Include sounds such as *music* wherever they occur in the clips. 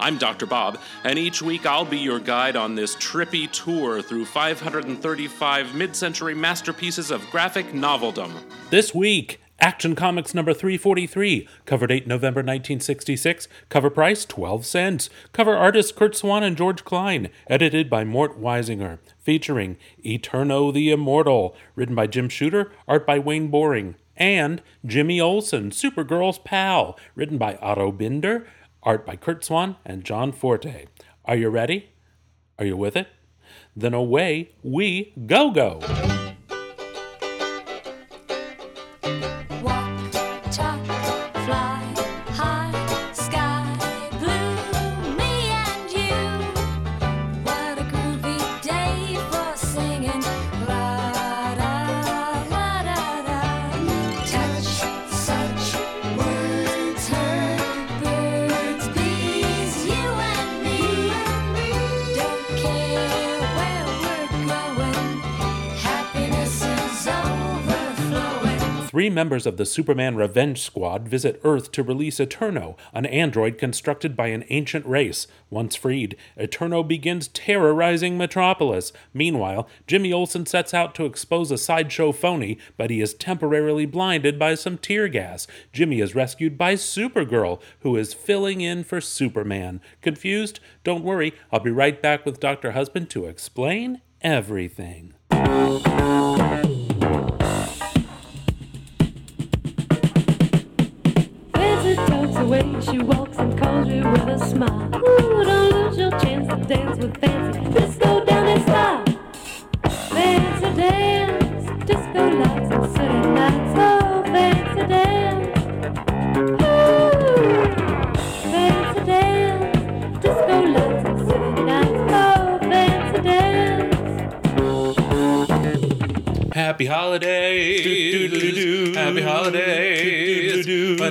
I'm Dr. Bob, and each week I'll be your guide on this trippy tour through 535 mid century masterpieces of graphic noveldom. This week, Action Comics number 343, cover date November 1966, cover price 12 cents, cover artists Curt Swan and George Klein, edited by Mort Weisinger, featuring Eterno the Immortal, written by Jim Shooter, art by Wayne Boring, and Jimmy Olsen, Supergirl's pal, written by Otto Binder, art by Curt Swan and John Forte. Are you ready? Are you with it? Then away we go go. Three members of the Superman Revenge Squad visit Earth to release Eterno, an android constructed by an ancient race. Once freed, Eterno begins terrorizing Metropolis. Meanwhile, Jimmy Olsen sets out to expose a sideshow phony, but he is temporarily blinded by some tear gas. Jimmy is rescued by Supergirl, who is filling in for Superman. Confused? Don't worry, I'll be right back with Dr. Husband to explain everything. She walks and calls you with a smile.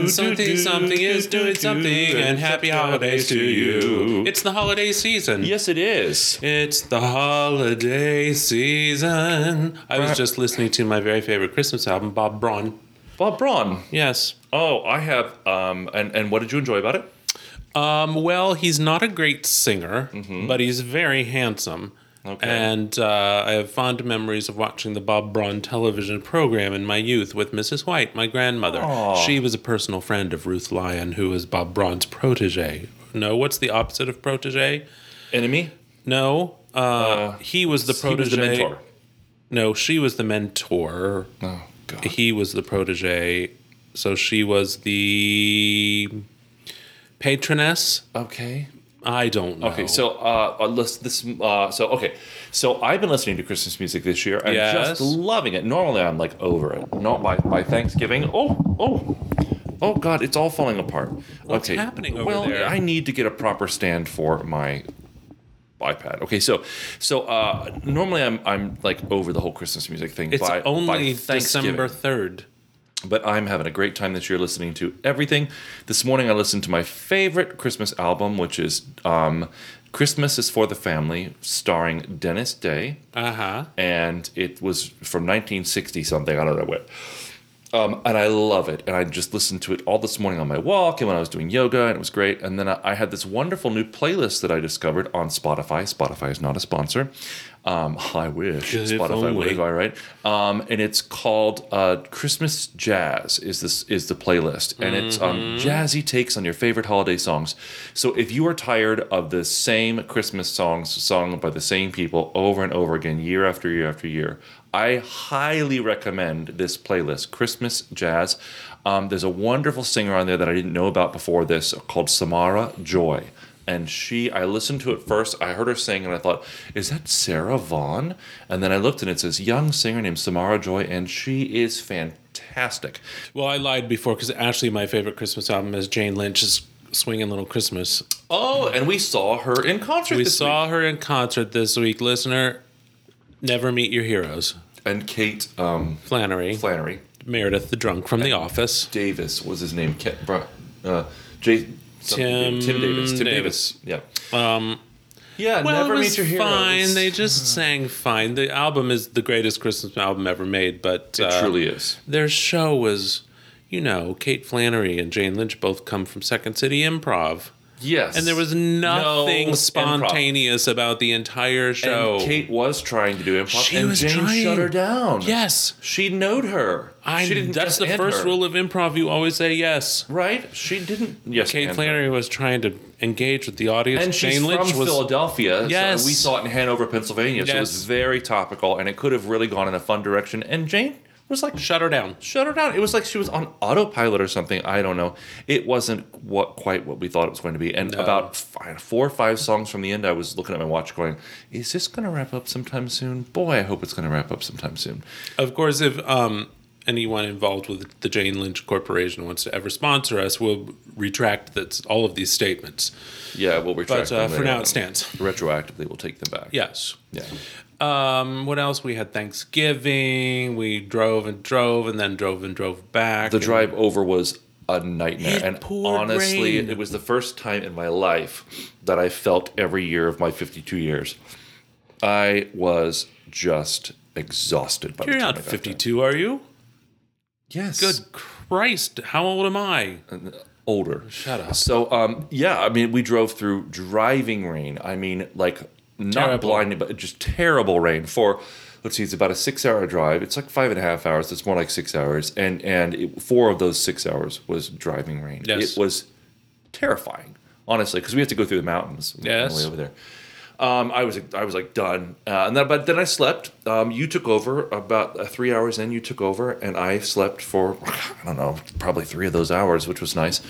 When something something is doing something, and happy holidays to you. It's the holiday season. Yes, it is. It's the holiday season. I was just listening to my very favorite Christmas album, Bob Braun. Bob Braun. Yes. Oh, I have. Um, and and what did you enjoy about it? Um, well, he's not a great singer, but he's very handsome. Okay. And uh, I have fond memories of watching the Bob Braun television program in my youth with Mrs. White, my grandmother. She was a personal friend of Ruth Lyon, who was Bob Braun's protege. No, what's the opposite of protege? Enemy. No, uh, he was the He protege. was the mentor. No, she was the mentor. Oh God. He was the protege. So she was the patroness. Okay. I don't know. Okay. So uh, uh, let's this. Uh, so okay. So I've been listening to Christmas music this year and Yes. just loving it. Normally I'm like over it. Not by by Thanksgiving. Oh oh. Oh God! It's all falling apart. What's okay. happening over well, there? I need to get a proper stand for my iPad. Okay, so so uh, normally I'm I'm like over the whole Christmas music thing. it's by, by only Thanksgiving. December third. But I'm having a great time this year listening to everything. This morning I listened to my favorite Christmas album, which is um, "Christmas is for the Family," starring Dennis Day, Uh huh. and it was from 1960 something. I don't know what. Um, and I love it. And I just listened to it all this morning on my walk and when I was doing yoga, and it was great. And then I, I had this wonderful new playlist that I discovered on Spotify. Spotify is not a sponsor. Um, *laughs* I wish If Spotify would. All right. Um, and it's called uh, Christmas Jazz. Is this is the playlist, and it's um, Mm-hmm. jazzy takes on your favorite holiday songs. So if you are tired of the same Christmas songs sung by the same people over and over again, year after year after year, I highly recommend this playlist, Christmas Jazz. Um, there's a wonderful singer on there that I didn't know about before this called Samara Joy. And she, I listened to it first. I heard her sing, and I thought, "Is that Sarah Vaughan?" And then I looked, and it says young singer named Samara Joy, and she is fantastic. Well, I lied before because actually my favorite Christmas album is Jane Lynch's Swinging Little Christmas. Oh, and we saw her in concert. We saw week. her in concert this week. Listener, never meet your heroes. And Kate um, Flannery, Flannery Meredith the drunk from The Office. Davis was his name. Ke- uh, J- Tim Tim Davis. Tim Davis. Davis. Yeah. Um, Yeah. well, never it was meet your heroes. fine. They just sang fine. The album is the greatest Christmas album ever made, but It uh, truly is. their show was, you know, Kate Flannery and Jane Lynch both come from Second City Improv. Yes. And there was nothing No spontaneous about the entire show. And Kate was trying to do improv, She and was Jane trying. shut her down. yes. She knowed her. I, she didn't that's the first her. rule of improv. You always say yes. right? She didn't. Yes, Kate her. Flannery was trying to engage with the audience. And she's Jane Lynch from was Philadelphia. Yes. So we saw it in Hanover, Pennsylvania. So it was very topical, and it could have really gone in a fun direction. And Jane was like, shut her down. shut her down. It was like she was on autopilot or something. I don't know. It wasn't what quite what we thought it was going to be. And No. about five, four or five songs from the end, I was looking at my watch, going, "Is this going to wrap up sometime soon? Boy, I hope it's going to wrap up sometime soon." Of course, if um, anyone involved with the Jane Lynch Corporation wants to ever sponsor us, we'll retract that's all of these statements. Yeah, we'll retract. But uh, for now, it stands. Retroactively, we'll take them back. Yes. yeah. Um, what else? We had Thanksgiving. We drove and drove, and then drove and drove back. The drive over was a nightmare, and honestly, rain. it was the first time in my life that I felt every year of my 52 years. I was just exhausted by You're the time not 52, are you? Yes, Good Christ! How old am I? older. Shut up. So, um, yeah, I mean, we drove through driving rain. I mean, like not Terrible. blinding, but just terrible rain for. Let's see, it's about a six-hour drive. It's like five and a half hours. It's more like six hours, and and it, four of those six hours was driving rain. Yes. It was terrifying, honestly, because we had to go through the mountains Yes. the way over there. Um, I was I was like done, uh, and then but then I slept. Um, you took over about uh, three hours in. You took over, and I slept for *laughs* I don't know, probably three of those hours, which was nice.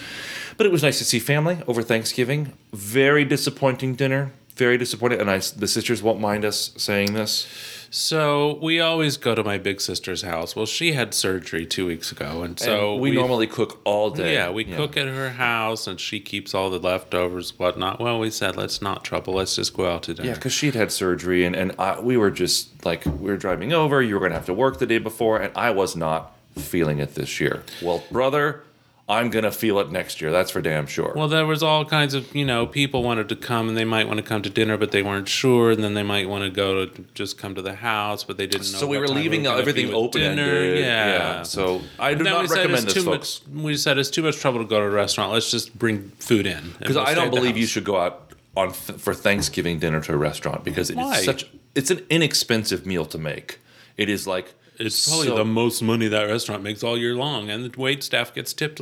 But it was nice to see family over Thanksgiving. Very disappointing dinner. Very disappointed, and I the sisters won't mind us saying this. So we always go to my big sister's house. Well, she had surgery two weeks ago, and so And we, normally cook all day. Yeah, we cook at her house, and she keeps all the leftovers, whatnot. Well, we said let's not trouble. Let's just go out to dinner. Yeah, because she'd had surgery, and, and I, we were just like, we were driving over. You were going to have to work the day before, and I was not feeling it this year. Well, brother, I'm going to feel it next year. That's for damn sure. Well, there was all kinds of you know people wanted to come, and they might want to come to dinner, but they weren't sure, and then they might want to go to just come to the house, but they didn't know. so we were leaving gonna everything open dinner. ended. Yeah. So I do not we recommend this, too folks. much. We said it's too much trouble to go to a restaurant. Let's just bring food in Because we'll I don't believe you should go out on for Thanksgiving dinner to a restaurant because it's such it's an inexpensive meal to make. It is like It's probably so- the most money that restaurant makes all year long, and the wait staff gets tipped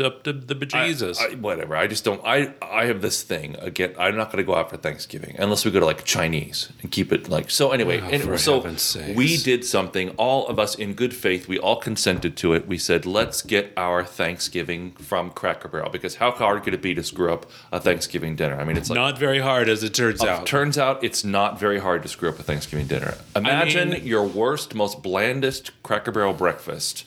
up to the bejesus. I, I- whatever. I just don't. I I have this thing again. I'm not going to go out for Thanksgiving unless we go to like Chinese and keep it like. So anyway, Oh, anyway so we did something. All of us in good faith, we all consented to it. We said, let's get our Thanksgiving from Cracker Barrel because how hard could it be to screw up a Thanksgiving dinner? I mean, it's like. Not very hard, as it turns uh, out. Turns out it's not very hard to screw up a Thanksgiving dinner. Imagine mean- your worst, most blandest Cracker Barrel breakfast,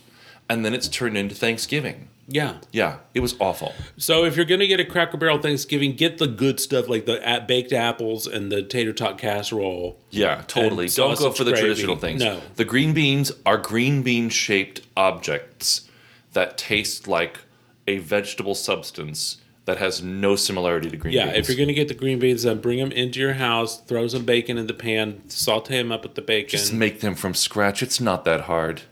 and then it's turned into Thanksgiving. Yeah. Yeah, it was awful. So if you're gonna get a Cracker Barrel Thanksgiving, get the good stuff like the at- baked apples and the tater tot casserole. Yeah, totally. Don't go for the gravy. traditional things. No. The green beans are green bean shaped objects that taste like a vegetable substance that has no similarity to green Yeah, beans. Yeah, if you're gonna get the green beans, then bring them into your house, throw some bacon in the pan, saute them up with the bacon. just make them from scratch, it's not that hard.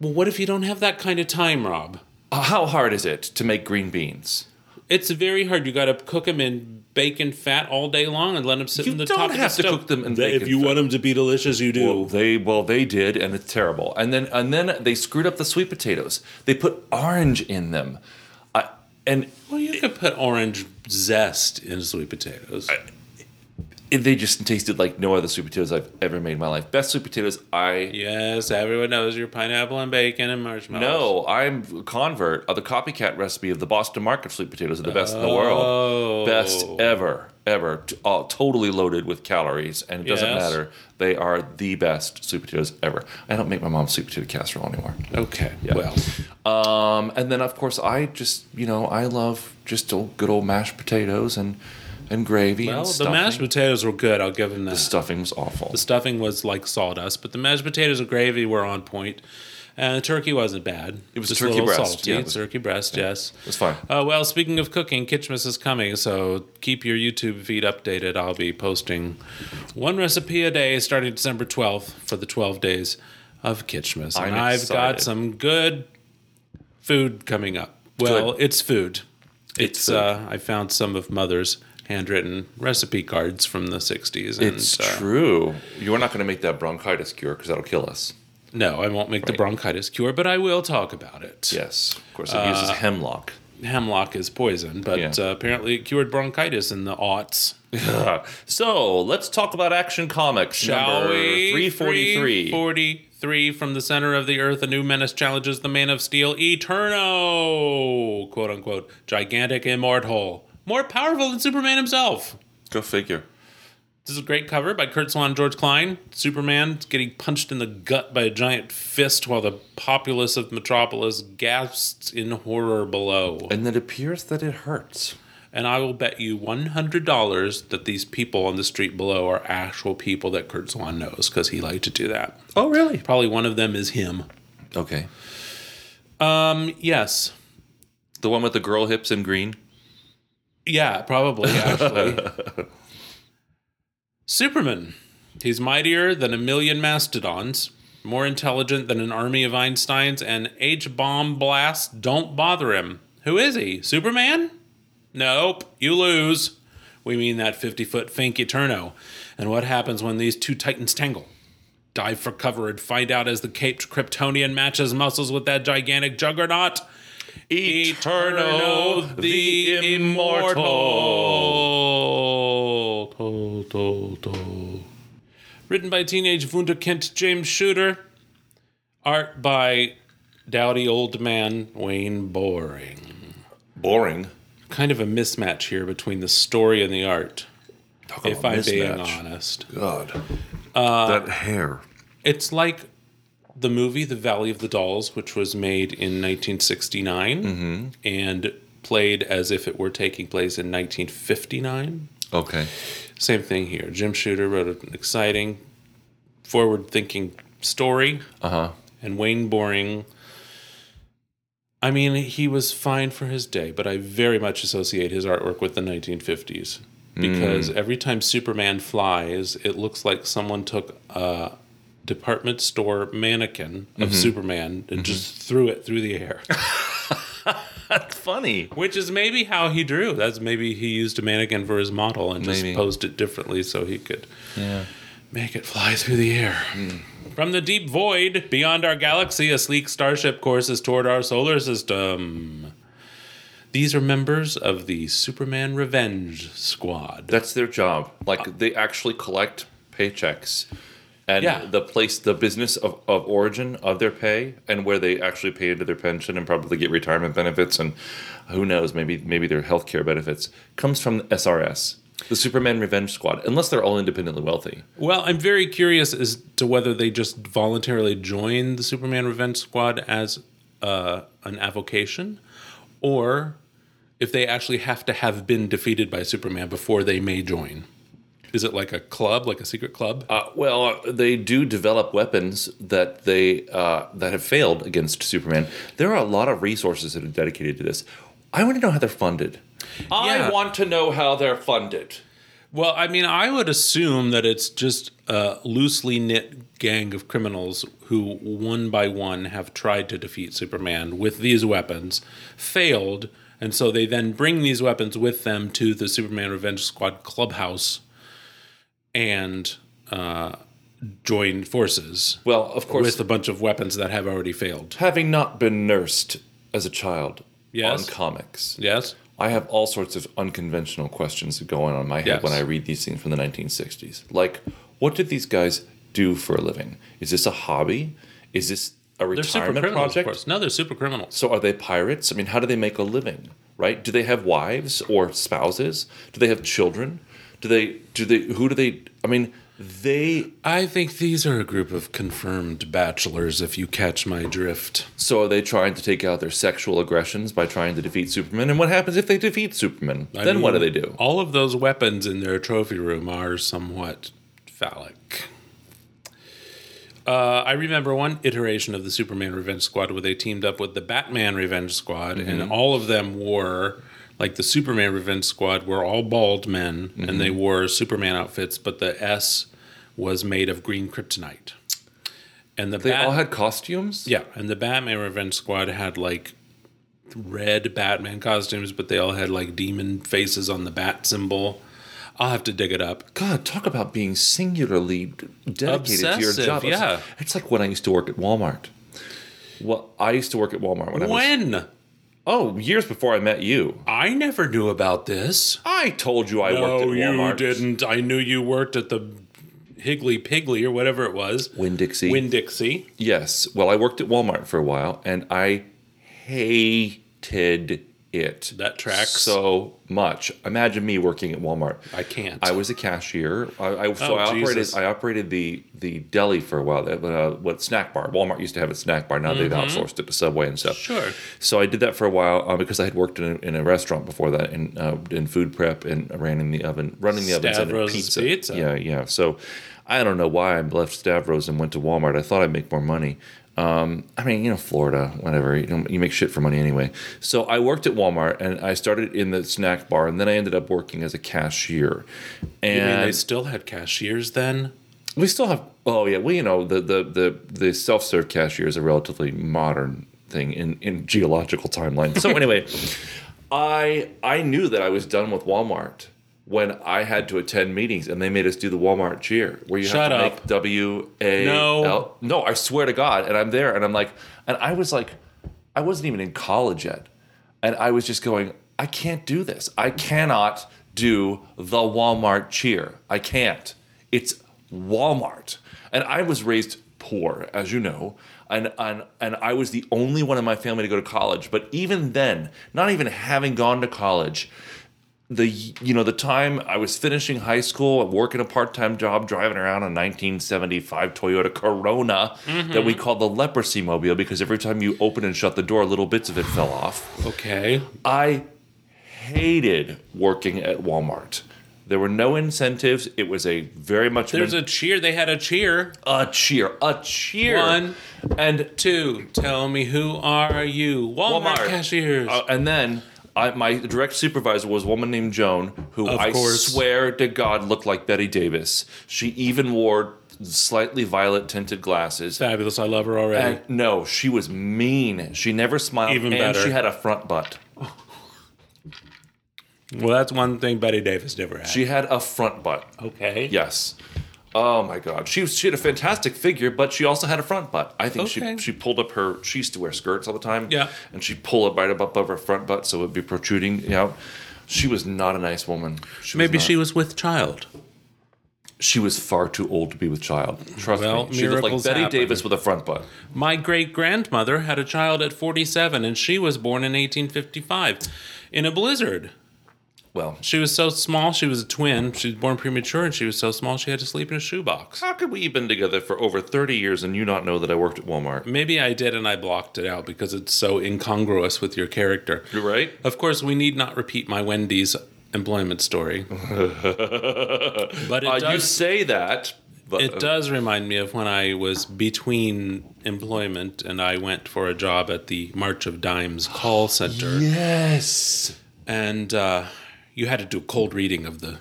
well, what if you don't have that kind of time, Rob? Uh, How hard is it to make green beans? It's very hard. You got to cook them in bacon fat all day long and let them sit You in the don't have of to stove. cook them in If bacon you fat. want them to be delicious, you do. Well, they well they did, and it's terrible. And then and then they screwed up the sweet potatoes. They put orange in them, I and Well, you could put orange zest in sweet potatoes. it, they just tasted like no other sweet potatoes I've ever made in my life. Best sweet potatoes I yes, everyone knows your pineapple and bacon and marshmallows. No, I'm a convert of the copycat recipe of the Boston Market sweet potatoes are the best in the world. Oh. Best ever, ever. T- all, totally loaded with calories, and it doesn't Yes. matter. They are the best sweet potatoes ever. I don't make my mom's sweet potato casserole anymore. Okay. Yeah. Well, Um, and then of course I just you know I love just old, good old mashed potatoes and and gravy Well, and the stuffing. mashed potatoes were good. I'll give them that. the stuffing was awful. The stuffing was like sawdust, but the mashed potatoes and gravy were on point. And the turkey wasn't bad. It was Just turkey a little breast, Salty. yeah, was- turkey breast, yes. It's fine. Uh, well, speaking of cooking, Kitschmas is coming, so keep your YouTube feed updated. I'll be posting one recipe a day starting December 12th for the 12 days of Kitschmas. And I'm I've got some good food coming up. Well, Good. it's food. It's, It's food. uh, I found some of Mother's handwritten recipe cards from the 60s. And, It's uh, true. You're not going to make that bronchitis cure because that'll kill us. No, I won't make the bronchitis cure, but I will talk about it. Yes, of course. It uses hemlock. Hemlock is poison, but Yeah. uh, apparently it cured bronchitis in the aughts. *laughs* so let's talk about Action Comics. Shall number we? 343. 343 from the center of the earth, a new menace challenges the Man of Steel, Eterno, quote unquote, gigantic immortal, more powerful than Superman himself. Go figure. This is a great cover by Curt Swan and George Klein. Superman getting punched in the gut by a giant fist while the populace of Metropolis gasps in horror below. And it appears that it hurts. And I will bet you $100 that these people on the street below are actual people that Curt Swan knows because he liked to do that. Oh, really? Probably one of them is him. Okay. Um, yes. The one with the girl hips in green? Yeah, probably, actually. *laughs* Superman. He's mightier than a million mastodons, more intelligent than an army of Einsteins, and H bomb blasts don't bother him. Who is he? Superman? Nope, you lose. We mean that 50 foot Fink Eterno. And what happens when these two titans tangle? Dive for cover and find out as the caped Kryptonian matches muscles with that gigantic juggernaut. Eterno, the immortal. Written by teenage Wunderkind James Shooter. Art by dowdy old man Wayne Boring. Boring. Kind of a mismatch here between the story and the art, Talk if about I'm being mismatch. honest. God. Uh, that hair. It's like the movie The Valley of the Dolls, which was made in 1969 and played as if it were taking place in 1959. Okay. Same thing here. Jim Shooter wrote an exciting, forward thinking story, Uh huh. and Wayne Boring. I mean, he was fine for his day, but I very much associate his artwork with the 1950s because every time Superman flies, it looks like someone took a department store mannequin of mm-hmm. Superman and mm-hmm. just threw it through the air. *laughs* That's funny. Which is maybe how he drew. That's maybe he used a mannequin for his model and just posed it differently so he could Yeah. make it fly through the air. Mm. From the deep void beyond our galaxy, a sleek starship courses toward our solar system. These are members of the Superman Revenge Squad. That's their job. Like uh, they actually collect paychecks. And Yeah. the place, the business of, of origin of their pay, and where they actually pay into their pension and probably get retirement benefits, and who knows, maybe maybe their health care benefits, comes from SRS, the Superman Revenge Squad. Unless they're all independently wealthy. Well, I'm very curious as to whether they just voluntarily joined the Superman Revenge Squad as uh, an avocation, or if they actually have to have been defeated by Superman before they may join. Is it like a club, like a secret club? Uh, well, uh, they do develop weapons that they uh, that have failed against Superman. There are a lot of resources that are dedicated to this. I want to know how they're funded. Yeah. I want to know how they're funded. Well, I mean, I would assume that it's just a loosely knit gang of criminals who, one by one, have tried to defeat Superman with these weapons, failed, and so they then bring these weapons with them to the Superman Revenge Squad clubhouse and uh, join forces Well, of course, with a bunch of weapons that have already failed. having not been nursed as a child Yes. on comics, Yes? I have all sorts of unconventional questions going on in my head Yes. when I read these things from the 1960s. Like, what did these guys do for a living? Is this a hobby? Is this a They're super retirement project? No, they're super criminals. So are they pirates? I mean, how do they make a living? Right? Do they have wives or spouses? Do they have children? Do they do they who do they I mean, They I think these are a group of confirmed bachelors, if you catch my drift. so are they trying to take out their sexual aggressions by trying to defeat Superman? And what happens if they defeat Superman? I then what do they do? All of those weapons in their trophy room are somewhat phallic. Uh, I remember one iteration of the Superman Revenge Squad where they teamed up with the Batman Revenge Squad, Mm-hmm. and all of them wore, like the Superman Revenge Squad, were all bald men, and Mm-hmm. they wore Superman outfits, but the S was made of green kryptonite. And the They Bat- all had costumes. yeah, and the Batman Revenge Squad had like red Batman costumes, but they all had like demon faces on the bat symbol. I'll have to dig it up. God, talk about being singularly dedicated to your job. Yeah. It's like when I used to work at Walmart. Well, I used to work at Walmart when I was. Oh, years before I met you. I never knew about this. I told you I worked at Walmart. No, you didn't. I knew you worked at the Higgly Piggly or whatever it was. Winn Dixie. Winn Dixie. Yes. Well, I worked at Walmart for a while, and I hated it. That tracks. so much. Imagine me working at Walmart. I can't. I was a cashier. I, I so Oh, I operated. Jesus. I operated the the deli for a while. That uh, what snack bar? Walmart used to have a snack bar. Now they've outsourced it to Subway and stuff. Mm-hmm. Sure. So I did that for a while uh, because I had worked in a, in a restaurant before that in uh, in food prep and ran in the oven, running the ovens and pizza. Pizza. Yeah, yeah. So I don't know why I left Stavros and went to Walmart. I thought I'd make more money. Um, I mean, you know, Florida, whatever. You, know, you make shit for money anyway. So I worked at Walmart and I started in the snack bar, and then I ended up working as a cashier. You And mean they still had cashiers then? we still have. Oh yeah, well you know the the the, the self serve cashier is a relatively modern thing in in geological timeline. So *laughs* anyway, I I knew that I was done with Walmart when I had to attend meetings and they made us do the Walmart cheer where you Shut have to up. make W A No. No, I swear to God, and I'm there and I'm like, and I was like, I wasn't even in college yet, and I was just going, I can't do this. I cannot do the Walmart cheer. I can't. It's Walmart. And I was raised poor, as you know, and, and and I was the only one in my family to go to college. But even then, not even having gone to college, the you know the time I was finishing high school, working a part time job, driving around a 1975 Toyota Corona that we called the leprosy mobile because every time you open and shut the door, little bits of it fell off. Okay. I hated working at Walmart. There were no incentives. It was a very much There's a cheer. They had a cheer. a cheer, a cheer. One, and two. Tell me who are you? Walmart, Walmart. cashiers. Uh, and then I, my direct supervisor was a woman named Joan, who Of I course. swear to God looked like Bette Davis. She even wore slightly violet tinted glasses. Fabulous. I love her already. And no, she was mean. She never smiled. Even and better. she had a front butt. well, that's one thing Bette Davis never had. She had a front butt. okay. Yes. Oh my God, she was, she had a fantastic figure, but she also had a front butt. I think Okay. she she pulled up her. She used to wear skirts all the time. Yeah. and she pull it right up above her front butt, so it'd be protruding. You know, she was not a nice woman. She was Maybe not. she was with child. she was far too old to be with child. Trust Well, me, she looked like Bette happen. Davis with a front butt. My great grandmother had a child at 47, and she was born in 1855 in a blizzard. Well, She was so small, she was a twin. She was born premature, and she was so small she had to sleep in a shoebox. how could we have been together for over thirty years and you not know that I worked at Walmart? Maybe I did, and I blocked it out because it's so incongruous with your character. You're right. Of course, we need not repeat my Wendy's employment story. *laughs* but it, Uh, you say that, but it does remind me of when I was between employment and I went for a job at the March of Dimes call center. yes. And uh, you had to do a cold reading of the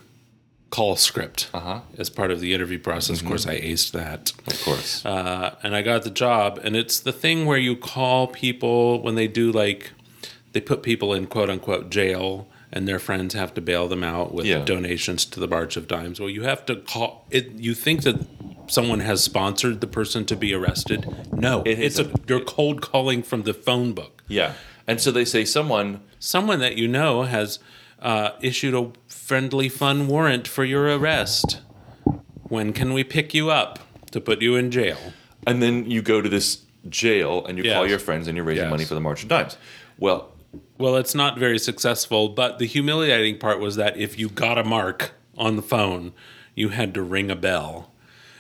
call script Uh-huh. as part of the interview process. Mm-hmm. Of course, I aced that. Of course. uh, and I got the job. And it's the thing where you call people when they do like they put people in quote unquote jail, and their friends have to bail them out with Yeah. donations to the March of Dimes. Well, you have to call it. You think that someone has sponsored the person to be arrested? No, It it's a you're cold calling from the phone book. yeah. And so they say someone Someone that you know has uh, issued a friendly, fun warrant for your arrest. When can we pick you up to put you in jail? And then you go to this jail and you call your friends and you're raising Yes. money for the March of Dimes. Well, Well, it's not very successful, but the humiliating part was that if you got a mark on the phone, you had to ring a bell.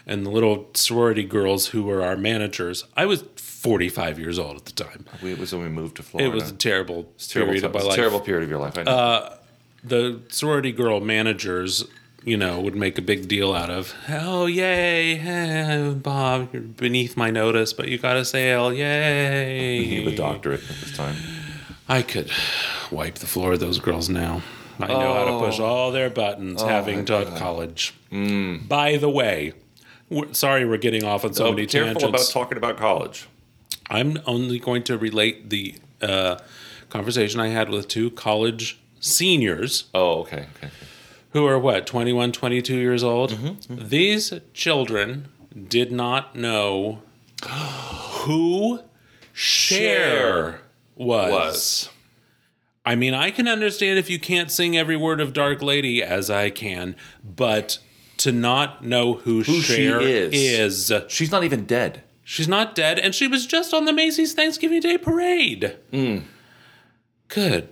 And the little sorority girls who were our managers, I was 45 years old at the time. It was when we moved to Florida. It was a terrible, terrible, period of my life. terrible period of your life. I know. The sorority girl managers, you know, would make a big deal out of, oh, yay, eh, Bob, you're beneath my notice, but you got to sail, yay. *laughs* you have a doctorate at this time. I could wipe the floor of those girls now. I know how to push all their buttons, having taught college. By the way, we're, sorry we're getting off on so Oh, many careful tangents. about talking about college. I'm only going to relate the uh, conversation I had with two college seniors Oh, okay, okay. who are what 21 22 years old Mm-hmm, these children did not know *gasps* who Cher was. Was. I mean, I can understand if you can't sing every word of Dark Lady as I can, but to not know who, Who she Cher is. is, She's not even dead. she's not dead, and she was just on the Macy's Thanksgiving Day Parade. Hmm. Good.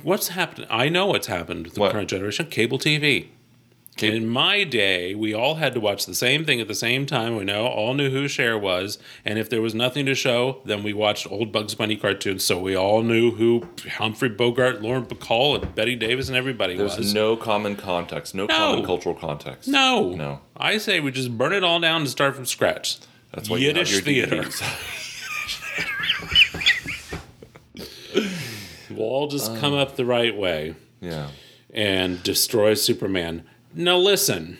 What's happened? I know what's happened with the What? current generation cable TV. Cable- In my day, we all had to watch the same thing at the same time. We know all knew who Cher was, and if there was nothing to show, then we watched old Bugs Bunny cartoons. So we all knew who Humphrey Bogart, Lauren Bacall, and Bette Davis, and everybody There's was. no common context, no, common cultural context. no, No. I say we just burn it all down and start from scratch. That's why you have Yiddish your theater. DVDs. *laughs* We'll all just oh. come up the right way. yeah. and destroy Superman. Now, listen,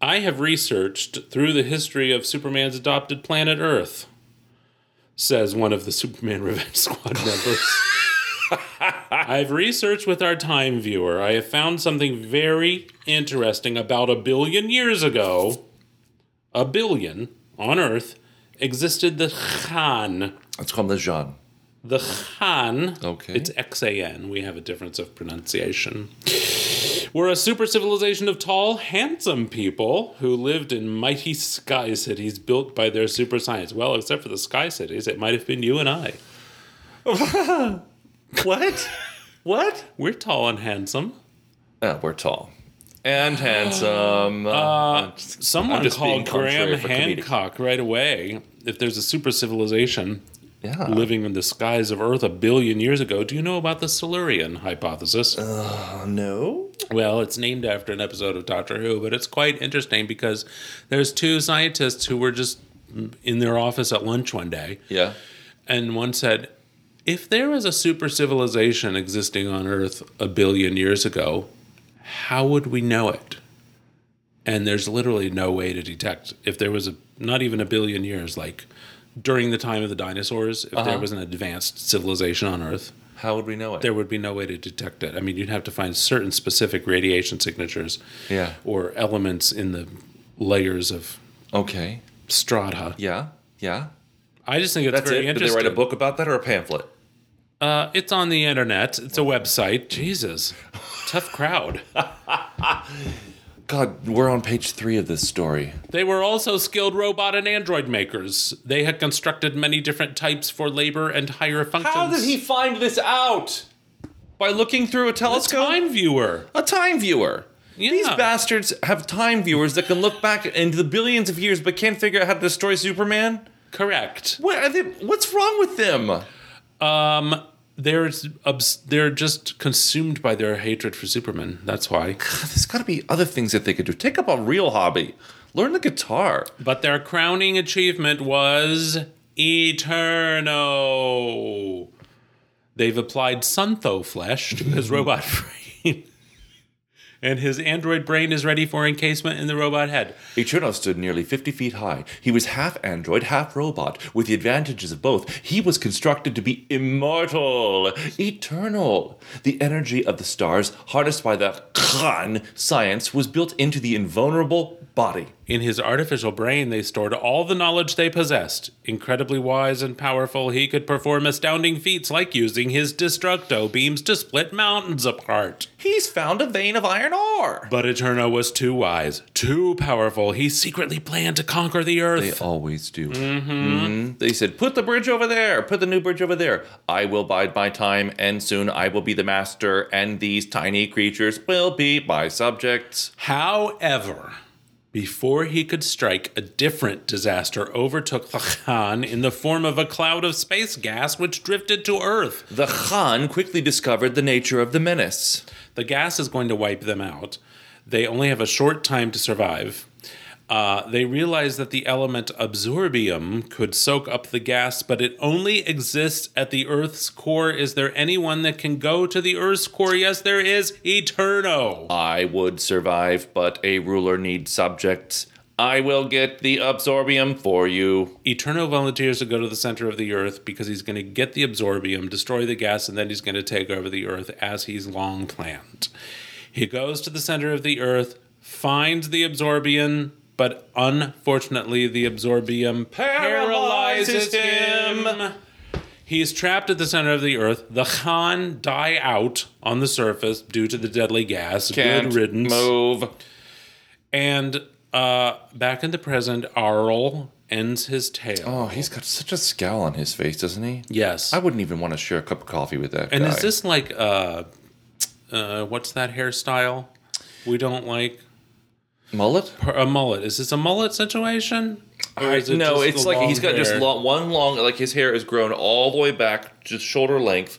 I have researched through the history of Superman's adopted planet Earth, says one of the Superman *laughs* Revenge Squad members. *laughs* I've researched with our time viewer. I have found something very interesting about a billion years ago. A billion on Earth existed the Khan. Let's call him the Jean. The Khan, Okay. it's X A N. We have a difference of pronunciation. We're a super civilization of tall, handsome people who lived in mighty sky cities built by their super science. Well, except for the sky cities, it might have been you and I. *laughs* What? what? We're tall and handsome. Yeah, we're tall and handsome. *gasps* Uh, Someone called Graham. Hancock right away. If there's a super civilization yeah. living in the skies of Earth a billion years ago, do you know about the Silurian hypothesis? Uh, no. Well, it's named after an episode of Doctor Who, but it's quite interesting because there's two scientists who were just in their office at lunch one day, Yeah. and one said, If there was a super civilization existing on Earth a billion years ago, how would we know it? And there's literally no way to detect if there was a not even a billion years, like during the time of the dinosaurs, if there was an advanced civilization on Earth, How would we know it? there would be no way to detect it. I mean, you'd have to find certain specific radiation signatures Yeah. or elements in the layers of Okay. strata. Yeah. Yeah. I just think it's That's it. very Did they write a book about that or a pamphlet? Uh, it's on the internet. It's a website. Jesus, *laughs* tough crowd. *laughs* God, we're on page three of this story. They were also skilled robot and android makers. They had constructed many different types for labor and higher functions. How did he find this out? By looking through a telescope? A time viewer. A time viewer. Yeah. These bastards have time viewers that can look back into the billions of years but can't figure out how to destroy Superman. Correct. What are they, what's wrong with them? Um, they're they're just consumed by their hatred for Superman. That's why. God, there's got to be other things that they could do. Take up a real hobby. Learn the guitar. But their crowning achievement was Eterno. They've applied Syntho flesh to his *laughs* robot brain. And his android brain is ready for encasement in the robot head. Eterno stood nearly 50 feet high. He was half android, half robot. With the advantages of both, he was constructed to be immortal, eternal. The energy of the stars, harnessed by the Khan science, was built into the invulnerable body. In his artificial brain, they stored all the knowledge they possessed. Incredibly wise and powerful, he could perform astounding feats like using his destructo beams to split mountains apart. He's found a vein of iron ore. But Eterno was too wise, too powerful. He secretly planned to conquer the earth. They always do. Mhm. They said, put the bridge over there, put the new bridge over there. I will bide my time, and soon I will be the master, and these tiny creatures will be my subjects. However, before he could strike, a different disaster overtook the Khan in the form of a cloud of space gas which drifted to Earth. The Khan quickly discovered the nature of the menace. The gas is going to wipe them out. They only have a short time to survive. Uh, they realize that the element absorbium could soak up the gas, but it only exists at the Earth's core. Is there anyone that can go to the Earth's core? Yes, there is. Eterno. I would survive, but a ruler needs subjects. I will get the absorbium for you. Eterno volunteers to go to the center of the Earth because he's going to get the absorbium, destroy the gas, and then he's going to take over the Earth as he's long planned. He goes to the center of the Earth, finds the absorbium, but unfortunately, the absorbium paralyzes him. He's trapped at the center of the Earth. The Khan die out on the surface due to the deadly gas. Can't Good riddance. move. And uh, back in the present, Arl ends his tale. Oh, he's got such a scowl on his face, doesn't he? yes. I wouldn't even want to share a cup of coffee with that and guy. is this like uh, uh, what's that hairstyle we don't like? Mullet? Per- A mullet. Is this a mullet situation? It no, it's like he's got just long, one long, like his hair is grown all the way back, just shoulder length,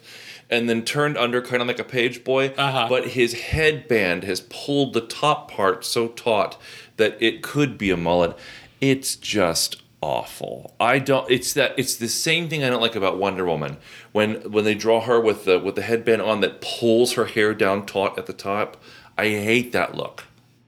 and then turned under, kind of like a page boy. Uh-huh. But his headband has pulled the top part so taut that it could be a mullet. It's just awful. I don't. It's that. It's the same thing I don't like about Wonder Woman when when they draw her with the with the headband on that pulls her hair down taut at the top. I hate that look.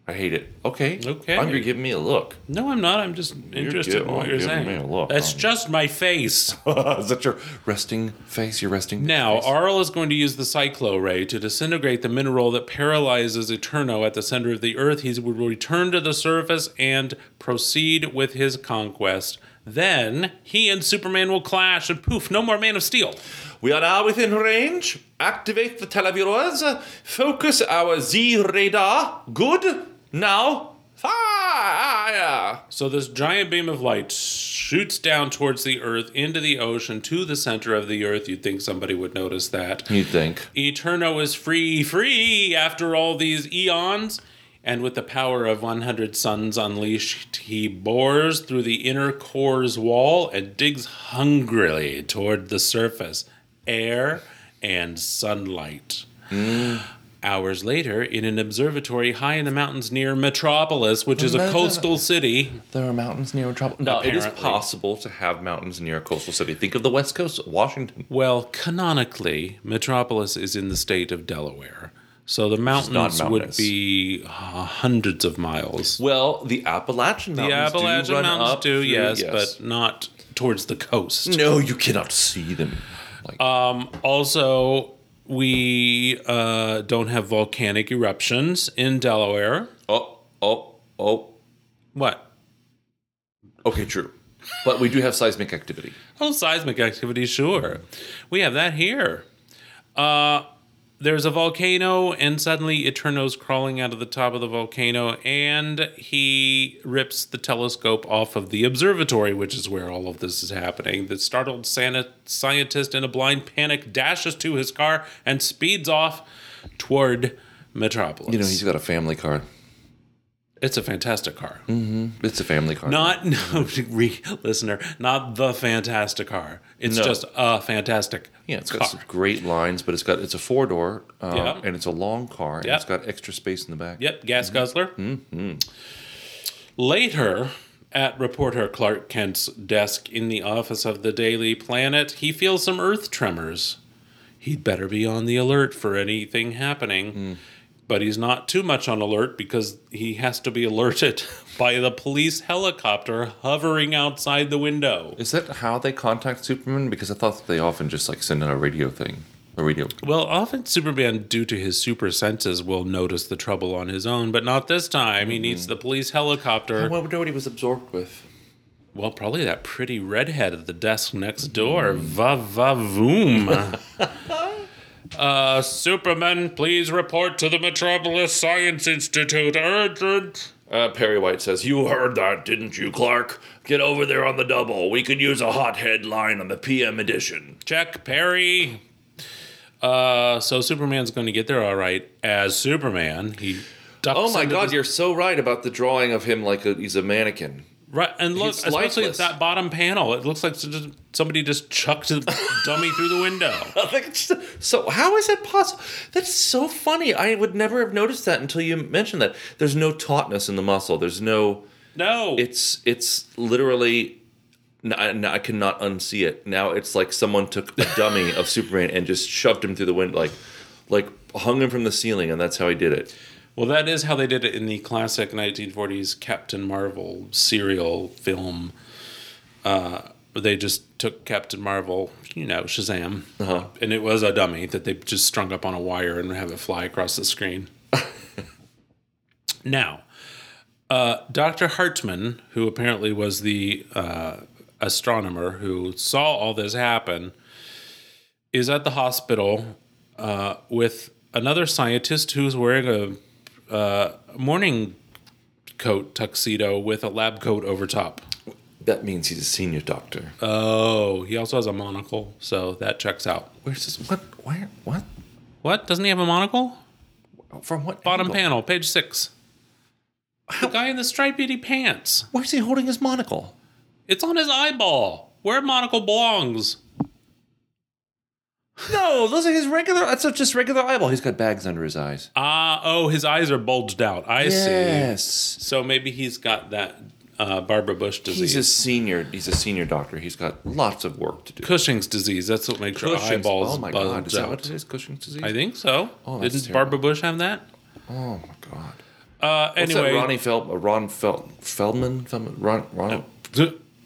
I hate it. Okay. Okay. I'm you're giving me a look. No, I'm not. I'm just interested gi- in what oh, you're giving saying. me a look, That's aren't just my face. *laughs* is that your resting face? Your resting Now, face? Arl is going to use the Cyclo Ray to disintegrate the mineral that paralyzes Eterno at the center of the Earth. He will return to the surface and proceed with his conquest. Then he and Superman will clash, and poof, no more Man of Steel. we are now within range. Activate the televiewers. Focus our Z radar. Good. Now, fire. So this giant beam of light shoots down towards the Earth into the ocean to the center of the Earth. You'd think somebody would notice that. You'd think? Eterno is free, free after all these eons. And with the power of 100 suns unleashed, he bores through the inner core's wall and digs hungrily toward the surface, air and sunlight. Mm. Hours later, in an observatory high in the mountains near Metropolis, which is a coastal city, There are mountains near Metropolis. No, it is possible to have mountains near a coastal city. Think of the West Coast, Washington. well, canonically, Metropolis is in the state of Delaware. So the mountains would be uh, hundreds of miles. Well, the Appalachian The Mountains do Appalachian run Mountains up do, through- yes, but not towards the coast. no, you cannot see them. Like, Also, we uh, don't have volcanic eruptions in Delaware. oh, oh, oh. What? Okay, true. But we do have seismic activity. Oh, seismic activity, sure. We have that here. Uh, there's a volcano, and suddenly Eterno's crawling out of the top of the volcano, and he rips the telescope off of the observatory, which is where all of this is happening. The startled Santa- scientist, in a blind panic, dashes to his car and speeds off toward Metropolis. You know, he's got a family car. it's a fantastic car. Mm-hmm. It's a family car. Not *laughs* no re, listener, not the fantastic car. It's No. just a fantastic Yeah, it's got some great lines, but it's got it's a four door, uh, Yeah. and it's a long car, and Yeah. it's got extra space in the back. Yep, gas guzzler. Mm-hmm. Later, at reporter Clark Kent's desk in the office of the Daily Planet, he feels some earth tremors. He'd better be on the alert for anything happening. But he's not too much on alert because he has to be alerted by the police helicopter hovering outside the window. Is that how they contact Superman? Because I thought they often just like send out a radio thing. Or we do. Well, often Superman, due to his super senses, will notice the trouble on his own, but not this time. He needs the police helicopter. I wonder what he was absorbed with. Well, probably that pretty redhead at the desk next door. Va va voom. *laughs* uh, Superman, please report to the Metropolis Science Institute. Urgent. Uh, Perry White says, You heard that, didn't you, Clark? Get over there on the double. We could use a hot headline on the PM edition. Check, Perry. Uh, so Superman's going to get there all right. As Superman, he ducks. Oh my god, the- you're so right about the drawing of him like a, he's a mannequin. Right. And look, he's especially lifeless. that bottom panel, it looks like somebody just chucked a *laughs* dummy through the window. *laughs* I so how is that possible? That's so funny. I would never have noticed that until you mentioned that. There's no tautness in the muscle. There's no. No, It's it's literally. I cannot unsee it. Now it's like someone took a *laughs* dummy of Superman and just shoved him through the window, like like hung him from the ceiling, and that's how he did it. Well, that is how they did it in the classic 1940s Captain Marvel serial film. Uh, they just took Captain Marvel, you know, Shazam, Uh-huh. and it was a dummy that they just strung up on a wire and have it fly across the screen. *laughs* now, uh, Dr. Hartman, who apparently was the uh, astronomer who saw all this happen, is at the hospital uh, with another scientist who's wearing a uh, morning coat tuxedo with a lab coat over top. That means he's a senior doctor. Oh, he also has a monocle, so that checks out. Where's this? What? Where? What? What? Doesn't he have a monocle? From what? Bottom angle? panel, page six. The guy in the stripedy pants. Where's he holding his monocle? It's on his eyeball. Where a monocle belongs. No, those are his regular. That's just regular eyeball. He's got bags under his eyes. Ah, oh, his eyes are bulged out. I see. Yes. So maybe he's got that uh, Barbara Bush disease. He's a senior. He's a senior doctor. He's got lots of work to do. Cushing's disease. That's what makes your Cushing's- eyeballs Oh my god! Is that out. what it is? Cushing's disease. I think so. Oh, that's Didn't terrible. Barbara Bush have that? oh my god. Uh, What's anyway, that Ronnie Feld, uh, Ron Fel, Feldman, Feldman, Ron, Ron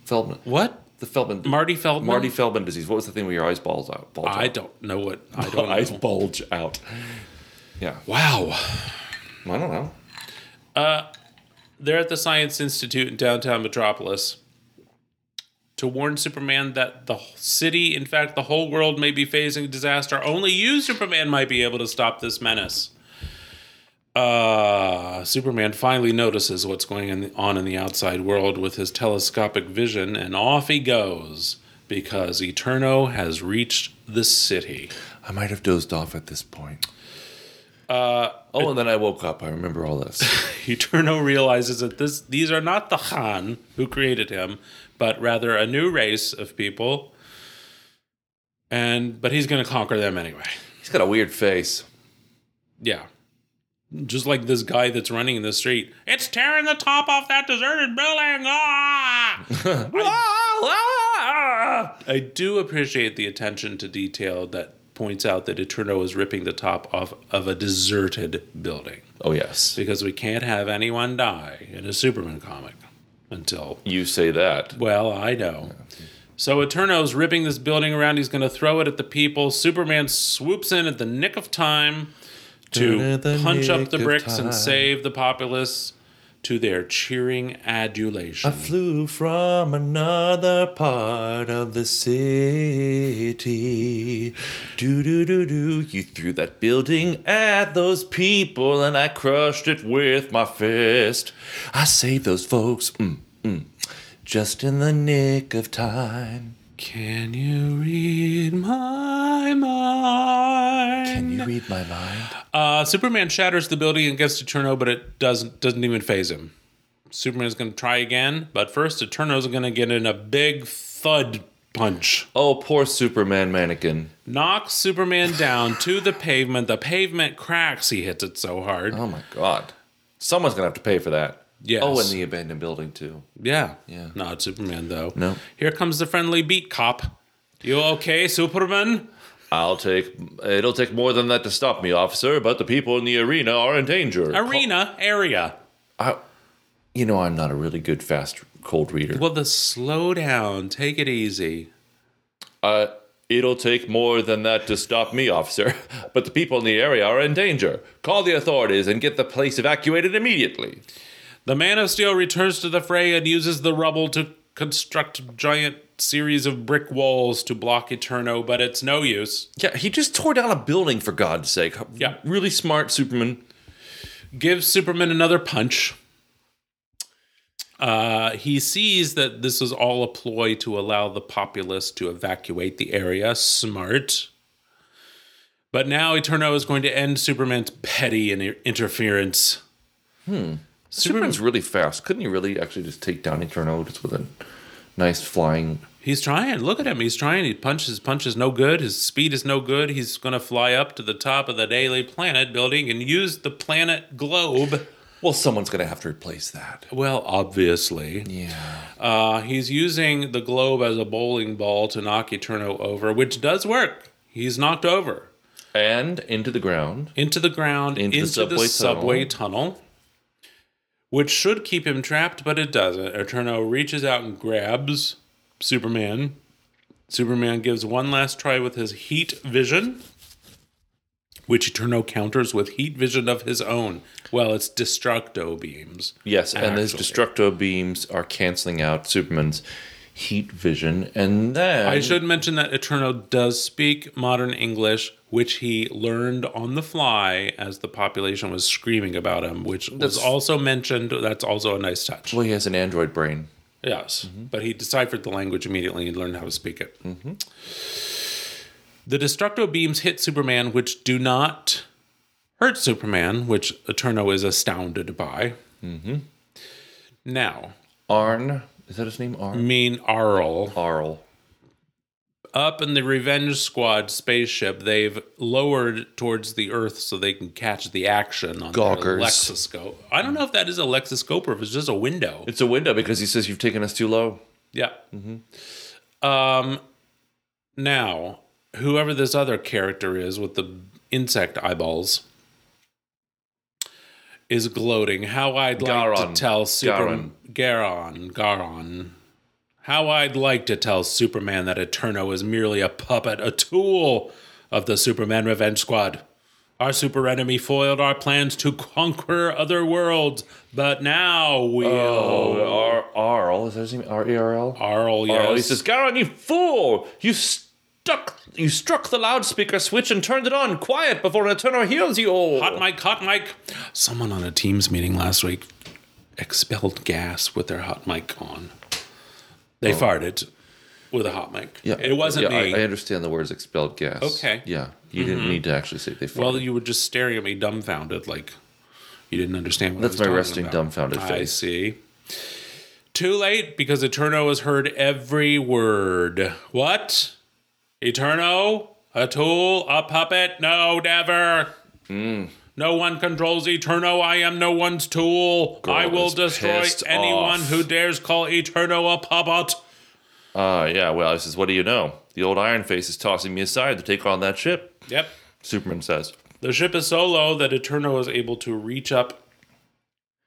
Feldman, what? The Feldman, Marty Feldman? Marty Feldman disease. What was the thing where your eyes balls out? Bulge I out? don't know what. I *laughs* don't eyes know. bulge out. Yeah, Wow. I don't know. Uh, they're at the Science Institute in downtown Metropolis to warn Superman that the city, in fact, the whole world may be facing disaster. Only you, Superman, might be able to stop this menace. Uh, Superman finally notices what's going on in the outside world with his telescopic vision, and off he goes because Eterno has reached the city. I might have dozed off at this point. Uh, oh, and then I woke up. I remember all this. *laughs* Eterno realizes that this these are not the Khan who created him, but rather a new race of people. And but he's going to conquer them anyway. He's got a weird face. Yeah. Just like this guy that's running in the street. It's tearing the top off that deserted building. Ah! *laughs* I, I do appreciate the attention to detail that points out that Eterno is ripping the top off of a deserted building. Oh yes, Because we can't have anyone die in a Superman comic until you say that. well, I know. So Eterno's ripping this building around. He's going to throw it at the people. Superman swoops in at the nick of time to punch up the bricks and save the populace to their cheering adulation. I flew from another part of the city. Do do do do. You threw that building at those people, and I crushed it with my fist. I saved those folks. Mm, mm, just in the nick of time. Can you read my mind? Can you read my mind? Uh, Superman shatters the building against Eterno, but it doesn't doesn't even faze him. Superman's going to try again, but first Eterno's going to get in a big thud punch. Oh, poor Superman mannequin. Knocks Superman down to the *laughs* pavement. The pavement cracks. He hits it so hard. Oh my god. Someone's gonna have to pay for that. Yes. Oh, and the abandoned building too. Yeah. Yeah. Not Superman though. No. Here comes the friendly beat cop. You okay, Superman? I'll take. It'll take more than that to stop me, officer. But the people in the arena are in danger. Arena area. I, you know, I'm not a really good fast cold reader. Well, the slow down. Take it easy. Uh, It'll take more than that to stop me, officer. *laughs* But the people in the area are in danger. Call the authorities and get the place evacuated immediately. The Man of Steel returns to the fray and uses the rubble to construct a giant series of brick walls to block Eterno, but it's no use. Yeah, he just tore down a building for God's sake. Yeah. Really smart Superman. gives Superman another punch. Uh, he sees that this is all a ploy to allow the populace to evacuate the area. Smart. But now Eterno is going to end Superman's petty in- interference. Superman's really fast. Couldn't he really actually just take down Eterno just with a nice flying? He's trying. Look at him. He's trying. He punches. His punch is no good. His speed is no good. He's going to fly up to the top of the Daily Planet building and use the planet globe. Well, someone's gonna have to replace that. Well, obviously. Yeah. Uh, he's using the globe as a bowling ball to knock Eterno over, which does work. He's knocked over And into the ground. into the ground, Into into, the subway the subway tunnel, which should keep him trapped, but it doesn't. Eterno reaches out and grabs Superman. Superman gives one last try with his heat vision, which Eterno counters with heat vision of his own. Well, it's destructo beams. Yes, and his destructo beams are canceling out Superman's heat vision, and then I should mention that Eterno does speak modern English, which he learned on the fly as the population was screaming about him, which was also mentioned. That's also a nice touch. Well, he has an android brain. Yes, mm-hmm. but he deciphered the language immediately and learned how to speak it. Mm-hmm. The destructo beams hit Superman, which do not hurt Superman, which Eterno is astounded by. Mm-hmm. Now, Arn, is that his name? Arn. mean Arl. Arl. Up in the Revenge Squad spaceship, they've lowered towards the Earth so they can catch the action on Gawkers. Lexiscope. I don't know if that is a Lexiscope or if it's just a window. It's a window because he says you've taken us too low. Yeah. Um. Now, whoever this other character is with the insect eyeballs is gloating. How I'd like Garon. to tell Super Garon. Garon Garon. How I'd like to tell Superman that Eterno is merely a puppet, a tool of the Superman Revenge Squad. Our super enemy foiled our plans to conquer other worlds, but now we'll. Oh, Ar- Arl. Is that his name? R E R L? Arl, yes. Arl. He says, Garon, you fool! You stuck. You struck the loudspeaker switch and turned it on. Quiet before Eterno heals you. Hot mic, hot mic. Someone on a Teams meeting last week expelled gas with their hot mic on. They farted with a hot mic. Yeah, it wasn't yeah, me. I, I understand the words expelled gas. Okay. Mm-hmm. Yeah, you didn't need to actually say they. Farted. well, you were just staring at me dumbfounded, like you didn't understand what That's I my resting about. dumbfounded I face. see. Too late because Eterno has heard every word. What? Eterno? A tool? A puppet? No, never. Hmm. No one controls Eterno. I am no one's tool. I will destroy anyone off. who dares call Eterno a puppet. Ah, yeah. Well, he says, "What do you know? The old Iron Face is tossing me aside to take on that ship." Yep. Superman says. The ship is so low that Eterno is able to reach up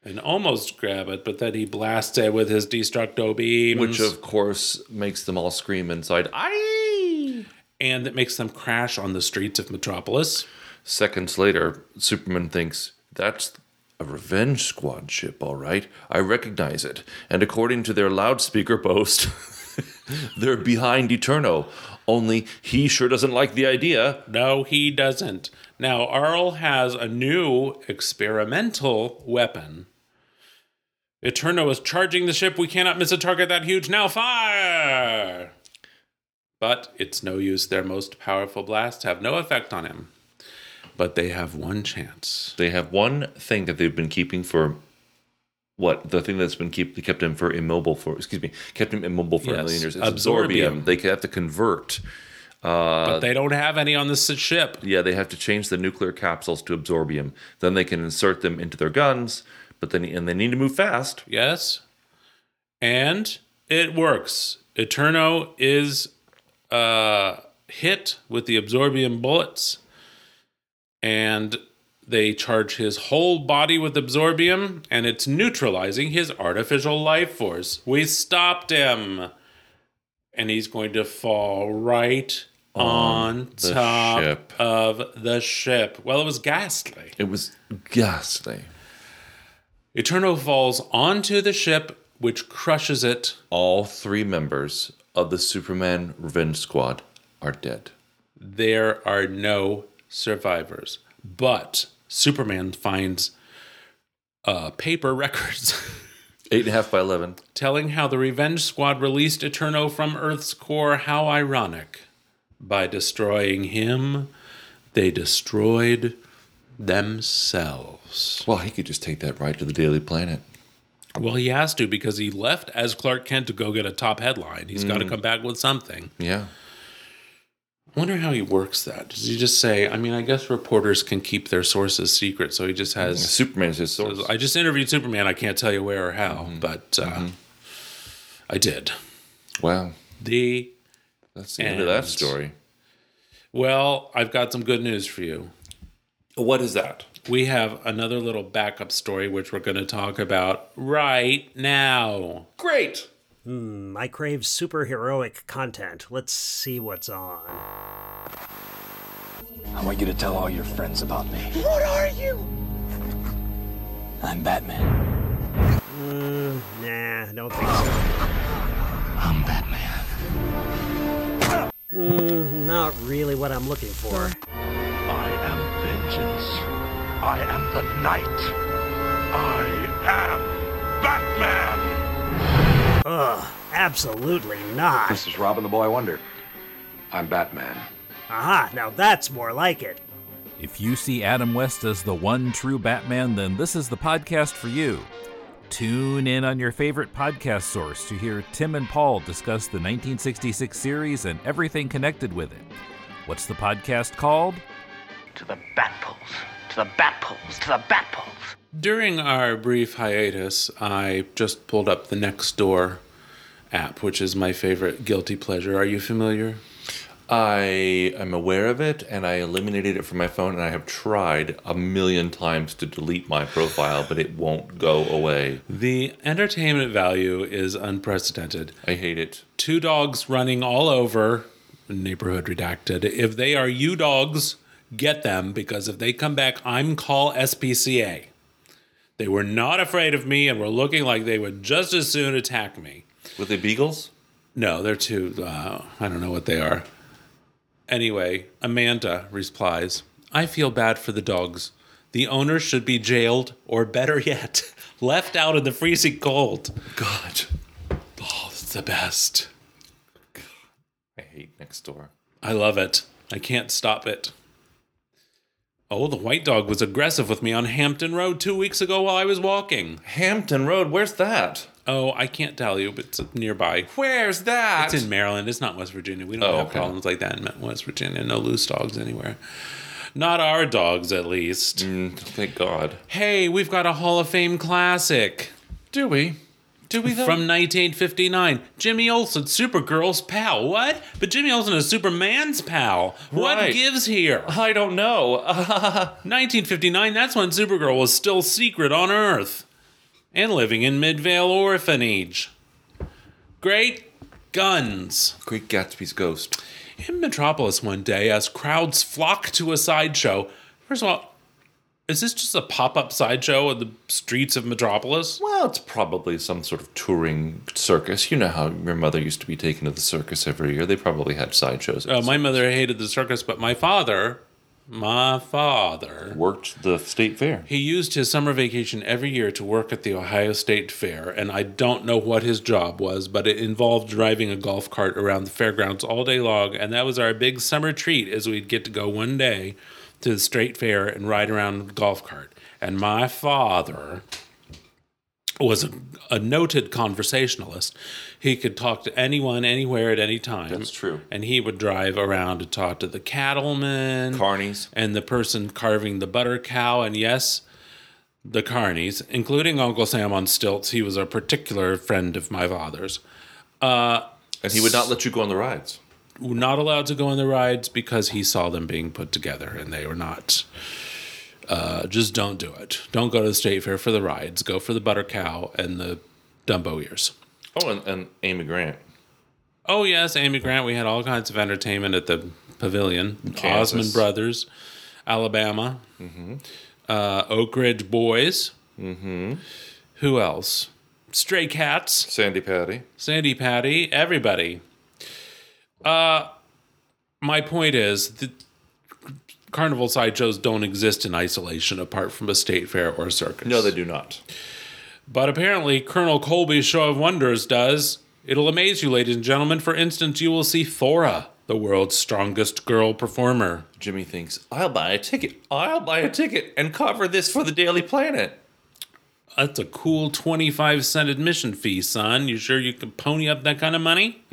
and almost grab it, but then he blasts it with his destructo beams. Which, of course, makes them all scream inside. Aye! and it makes them crash on the streets of Metropolis. Seconds later, Superman thinks, that's a Revenge Squad ship, all right. I recognize it. And according to their loudspeaker post, *laughs* they're behind Eterno. Only he sure doesn't like the idea. No, he doesn't. Now, Arl has a new experimental weapon. Eterno is charging the ship. We cannot miss a target that huge. Now, fire! But it's no use. Their most powerful blasts have no effect on him. But they have one chance. They have one thing that they've been keeping for what the thing that's been keep kept him for immobile for excuse me kept him immobile for a Yes, million years. It's absorbium. absorbium. They have to convert. Uh, But they don't have any on this ship. Yeah, they have to change the nuclear capsules to absorbium. Then they can insert them into their guns. But then and they need to move fast. Yes. And it works. Eterno is uh, hit with the absorbium bullets, and they charge his whole body with absorbium, and it's neutralizing his artificial life force. We stopped him. And he's going to fall right on the top ship. of the ship. Well, it was ghastly. It was ghastly. Eterno falls onto the ship, which crushes it. All three members of the Superman Revenge Squad are dead. There are no survivors. But Superman finds uh, paper records *laughs* Eight and a half by eleven. telling how the Revenge Squad released Eterno from Earth's core. How ironic. By destroying him, they destroyed themselves. Well, he could just take that right to the Daily Planet. Well, he has to because he left as Clark Kent to go get a top headline. He's got to come back with something. Yeah. I wonder how he works that. Does he just say, I mean, I guess reporters can keep their sources secret, so he just has. Superman's his source. I just interviewed Superman. I can't tell you where or how, but uh, I did. Wow. The That's the end of that story. well, I've got some good news for you. What is that? We have another little backup story which we're going to talk about right now. Great. Hmm, I crave superheroic content. Let's see what's on. I want you to tell all your friends about me. What are you? I'm Batman. Hmm, nah, don't think so. I'm Batman. Hmm, not really what I'm looking for. I am vengeance. I am the night. I am Batman. Ugh, absolutely not. This is Robin the Boy Wonder. I'm Batman. Aha, now that's more like it. If you see Adam West as the one true Batman, then this is the podcast for you. Tune in on your favorite podcast source to hear Tim and Paul discuss the 1966 series and everything connected with it. What's the podcast called? To the bat poles. To the bat poles. To the bat poles. During our brief hiatus, I just pulled up the Nextdoor app, which is my favorite guilty pleasure. Are you familiar? I am aware of it and I eliminated it from my phone and I have tried a million times to delete my profile, but it won't go away. The entertainment value is unprecedented. I hate it. Two dogs running all over, neighborhood redacted. If they are you dogs, get them because if they come back, I'm call SPCA. They were not afraid of me and were looking like they would just as soon attack me. Were they beagles? No, they're too. Uh, I don't know what they are. Anyway, Amanda replies I feel bad for the dogs. The owners should be jailed, or better yet, *laughs* left out in the freezing cold. God. Oh, it's the best. I hate next door. I love it. I can't stop it. Oh, the white dog was aggressive with me on Hampton Road two weeks ago while I was walking. Hampton Road, where's that? Oh, I can't tell you, but it's nearby. Where's that? It's in Maryland. It's not West Virginia. We don't Oh, have okay. problems like that in West Virginia. No loose dogs anywhere. Not our dogs, at least. Mm, thank God. Hey, we've got a Hall of Fame classic Do we? Do we though? from 1959. Jimmy Olsen, Supergirl's pal. What? But Jimmy Olsen is Superman's pal. What Right. gives here? I don't know. *laughs* 1959, that's when Supergirl was still secret on Earth and living in Midvale Orphanage. Great guns. Great Gatsby's ghost. In Metropolis one day, as crowds flock to a sideshow, first of all, is this just a pop up sideshow in the streets of Metropolis? Well, it's probably some sort of touring circus. You know how your mother used to be taken to the circus every year. They probably had sideshows. Uh, my mother hated the circus, but my father, my father, worked the state fair. he used his summer vacation every year to work at the Ohio State Fair, and I don't know what his job was, but it involved driving a golf cart around the fairgrounds all day long, and that was our big summer treat as we'd get to go one day to the State Fair and ride around the golf cart. And my father was a, a noted conversationalist. He could talk to anyone, anywhere, at any time. That's true. And he would drive around to talk to the cattlemen, Carnies. and the person carving the butter cow, and yes, the carnies, including Uncle Sam on stilts. He was a particular friend of my father's. Uh, and he would not let you go on the rides. Were Not allowed to go on the rides because he saw them being put together, and they were not. Uh, just don't do it. Don't go to the state fair for the rides. Go for the butter cow and the Dumbo ears. Oh, and, and Amy Grant. Oh yes, Amy Grant. We had all kinds of entertainment at the pavilion. Kansas. Osmond Brothers, Alabama, uh, Oak Ridge Boys. Mm-hmm. Who else? Stray Cats, Sandi Patty. Sandi Patty, everybody. Uh, my point is that carnival sideshows don't exist in isolation apart from a state fair or a circus. No, they do not. But apparently, Colonel Colby's Show of Wonders does. It'll amaze you, ladies and gentlemen. For instance, you will see Thora, the world's strongest girl performer. Jimmy thinks, I'll buy a ticket. I'll buy a ticket and cover this for the Daily Planet. That's a cool 25 cent admission fee, son. You sure you can pony up that kind of money?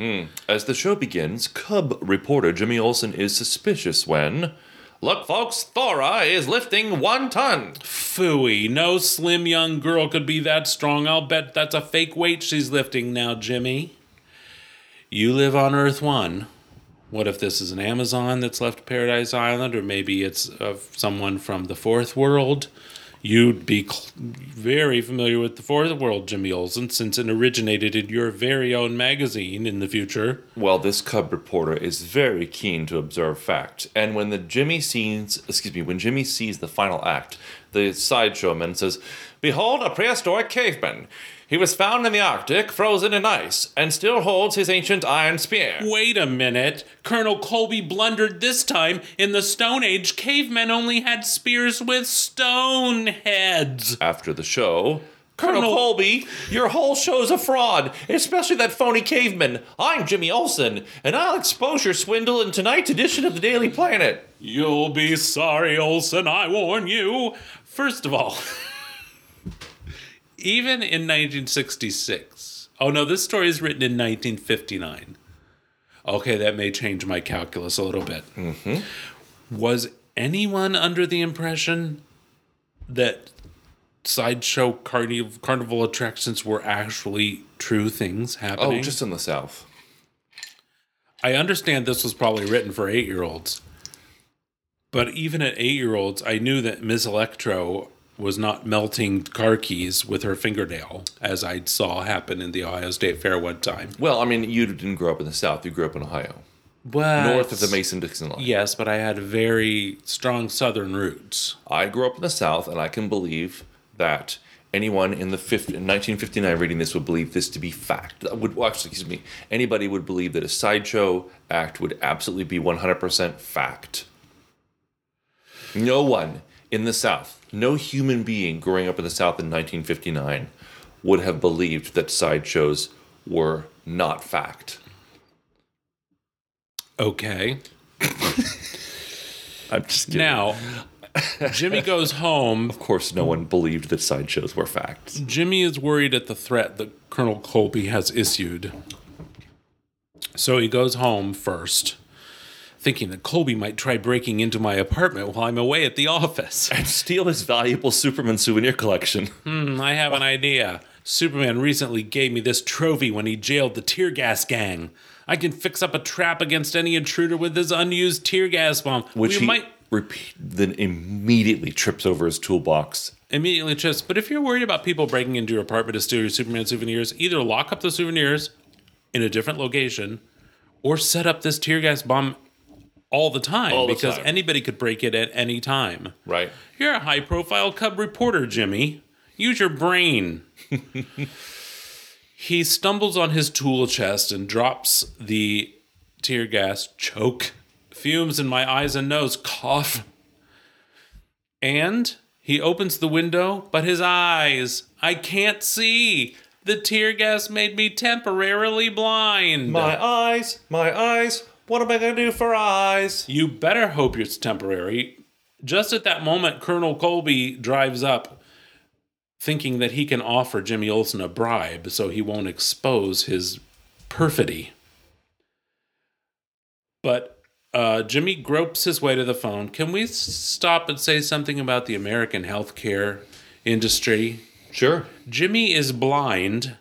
As the show begins, Cub reporter Jimmy Olsen is suspicious when. Look, folks, Thora is lifting one ton. Phooey. No slim young girl could be that strong. I'll bet that's a fake weight she's lifting now, Jimmy. You live on Earth 1. What if this is an Amazon that's left Paradise Island, or maybe it's uh, someone from the fourth world? You'd be very familiar with the fourth world, Jimmy Olsen, since it originated in your very own magazine in the future. Well, this Cub reporter is very keen to observe fact, and when the Jimmy sees, excuse me, when Jimmy sees the final act, the sideshow man says, "Behold, a prehistoric caveman. He was found in the Arctic, frozen in ice, and still holds his ancient iron spear." Wait a minute. Colonel Colby blundered this time. In the Stone Age, cavemen only had spears with stone heads. After the show, Colonel, Colonel- Colby, your whole show's a fraud, especially that phony caveman. I'm Jimmy Olsen, and I'll expose your swindle in tonight's edition of the Daily Planet. You'll be sorry, Olsen, I warn you. First of all, *laughs* even in 1966, oh no, this story is written in 1959. Okay, that may change my calculus a little bit. Mm-hmm. Was anyone under the impression that sideshow carniv- carnival attractions were actually true things happening? Oh, just in the South. I understand this was probably written for eight year olds. But even at eight year olds, I knew that Miss Electro was not melting car keys with her fingernail, as I saw happen in the Ohio State Fair one time. Well, I mean, you didn't grow up in the South, you grew up in Ohio. But north of the Mason Dixon line. Yes, but I had very strong southern roots. I grew up in the South, and I can believe that anyone in the 50, in 1959 reading this would believe this to be fact. Would well, actually, excuse me, anybody would believe that a sideshow act would absolutely be 100% fact. No one in the South, no human being growing up in the South in 1959 would have believed that sideshows were not fact. Okay. *laughs* I'm just kidding. Now, Jimmy goes home. Of course, no one believed that sideshows were facts. Jimmy is worried at the threat that Colonel Colby has issued. So he goes home first, thinking that Colby might try breaking into my apartment while I'm away at the office. And steal his valuable Superman souvenir collection. Hmm, I have an idea. Superman recently gave me this trophy when he jailed the tear gas gang. I can fix up a trap against any intruder with this unused tear gas bomb. Which we he might repeat, then immediately trips over his toolbox. immediately just. But if you're worried about people breaking into your apartment to steal your Superman souvenirs, either lock up the souvenirs in a different location, or set up this tear gas bomb all the time All the because time. anybody could break it at any time. Right. You're a high-profile cub reporter, Jimmy. Use your brain. *laughs* he stumbles on his tool chest and drops the tear gas choke. Fumes in my eyes and nose. Cough. And he opens the window, but his eyes, I can't see. The tear gas made me temporarily blind. My eyes, my eyes. What am I going to do for eyes? You better hope it's temporary. Just at that moment, Colonel Colby drives up, thinking that he can offer Jimmy Olsen a bribe so he won't expose his perfidy. But uh, Jimmy gropes his way to the phone. Can we stop and say something about the American healthcare industry? Sure. Jimmy is blind,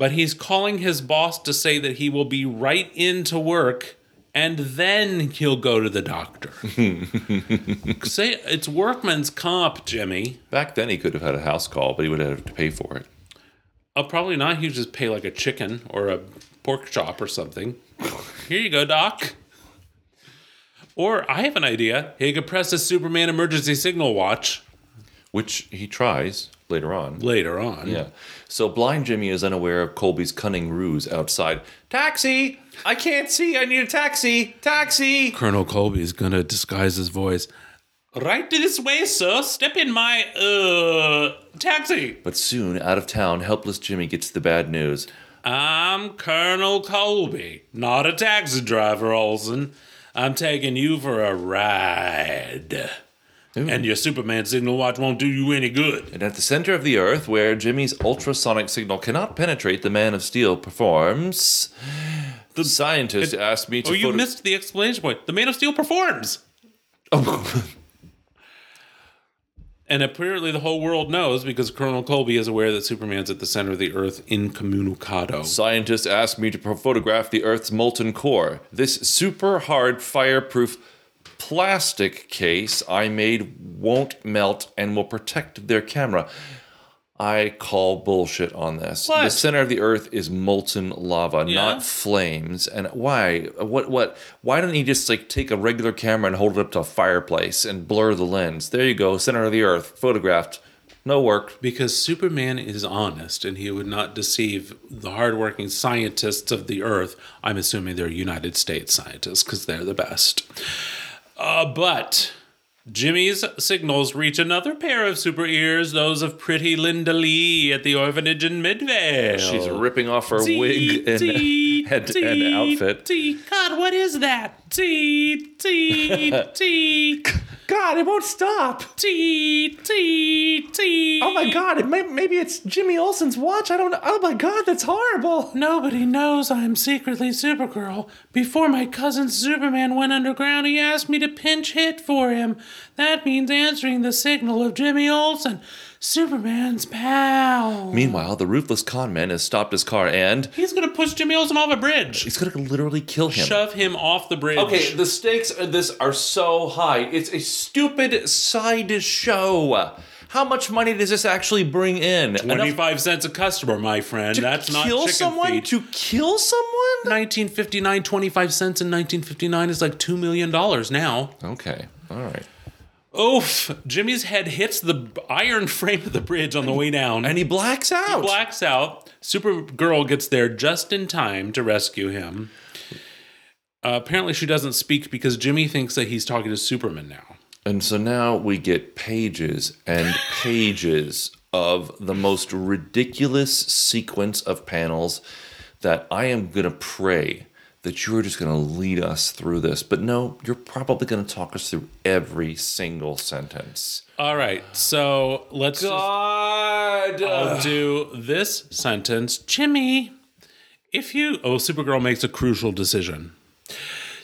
but he's calling his boss to say that he will be right into work and then he'll go to the doctor. *laughs* say it's workman's comp, Jimmy. Back then, he could have had a house call, but he would have to pay for it. Uh, probably not. He'd just pay like a chicken or a pork chop or something. Here you go, Doc. Or I have an idea. He could press his Superman emergency signal watch Which he tries later on. later on. Yeah. So blind Jimmy is unaware of Colby's cunning ruse outside. Taxi! I can't see. I need a taxi. Taxi! Colonel Colby's gonna disguise his voice. Right this way, sir. Step in my uh taxi. But soon, out of town, helpless Jimmy gets the bad news. I'm Colonel Colby, not a taxi driver, Olsen. I'm taking you for a ride. And your Superman signal watch won't do you any good. And at the center of the earth, where Jimmy's ultrasonic signal cannot penetrate, the Man of Steel performs. The scientist asked me to. Oh, you photo- missed the explanation point. The Man of Steel performs. Oh. *laughs* And apparently the whole world knows because Colonel Colby is aware that Superman's at the center of the earth incommunicado. Scientists asked me to photograph the Earth's molten core. This super hard fireproof plastic case I made won't melt and will protect their camera. I call bullshit on this. What? The center of the Earth is molten lava, Yeah? not flames. And why? What? What? Why don't you just like take a regular camera and hold it up to a fireplace and blur the lens? There you go, center of the Earth, photographed. No work. Because Superman is honest and he would not deceive the hardworking scientists of the earth. I'm assuming they're United States scientists because they're the best. Uh, but Jimmy's signals reach another pair of super ears, those of pretty Linda Lee at the orphanage in Midvale. She's ripping off her wig and *laughs* head and outfit. God, what is that? Tee, tee, *laughs* tee. God, it won't stop. Tee, tee, tee. Oh my God! It may, maybe it's Jimmy Olsen's watch. I don't know. Oh my God, that's horrible. Nobody knows I'm secretly Supergirl. Before my cousin Superman went underground, he asked me to pinch hit for him. That means answering the signal of Jimmy Olsen, Superman's pal. Meanwhile, the ruthless con man has stopped his car and He's gonna push Jimmy Olsen off a bridge. he's gonna literally kill him. Shove him off the bridge. Okay, the stakes of this are so high. It's a stupid side show. How much money does this actually bring in? Enough 25 cents a customer, my friend. to That's not true. To kill chicken someone? feed. To kill someone? 1959, 25 cents in 1959 is like $2 million now. Okay, all right. Oof! Jimmy's head hits the iron frame of the bridge on the way down. And he blacks out. He blacks out. Supergirl gets there just in time to rescue him. Uh, apparently, she doesn't speak because Jimmy thinks that he's talking to Superman now. And so now we get pages and *laughs* pages of the most ridiculous sequence of panels that I am going to pray that you're just going to lead us through this. But no, you're probably going to talk us through every single sentence. All right, so let's. God! Just, I'll do this sentence. Jimmy, if you. Oh, Supergirl makes a crucial decision.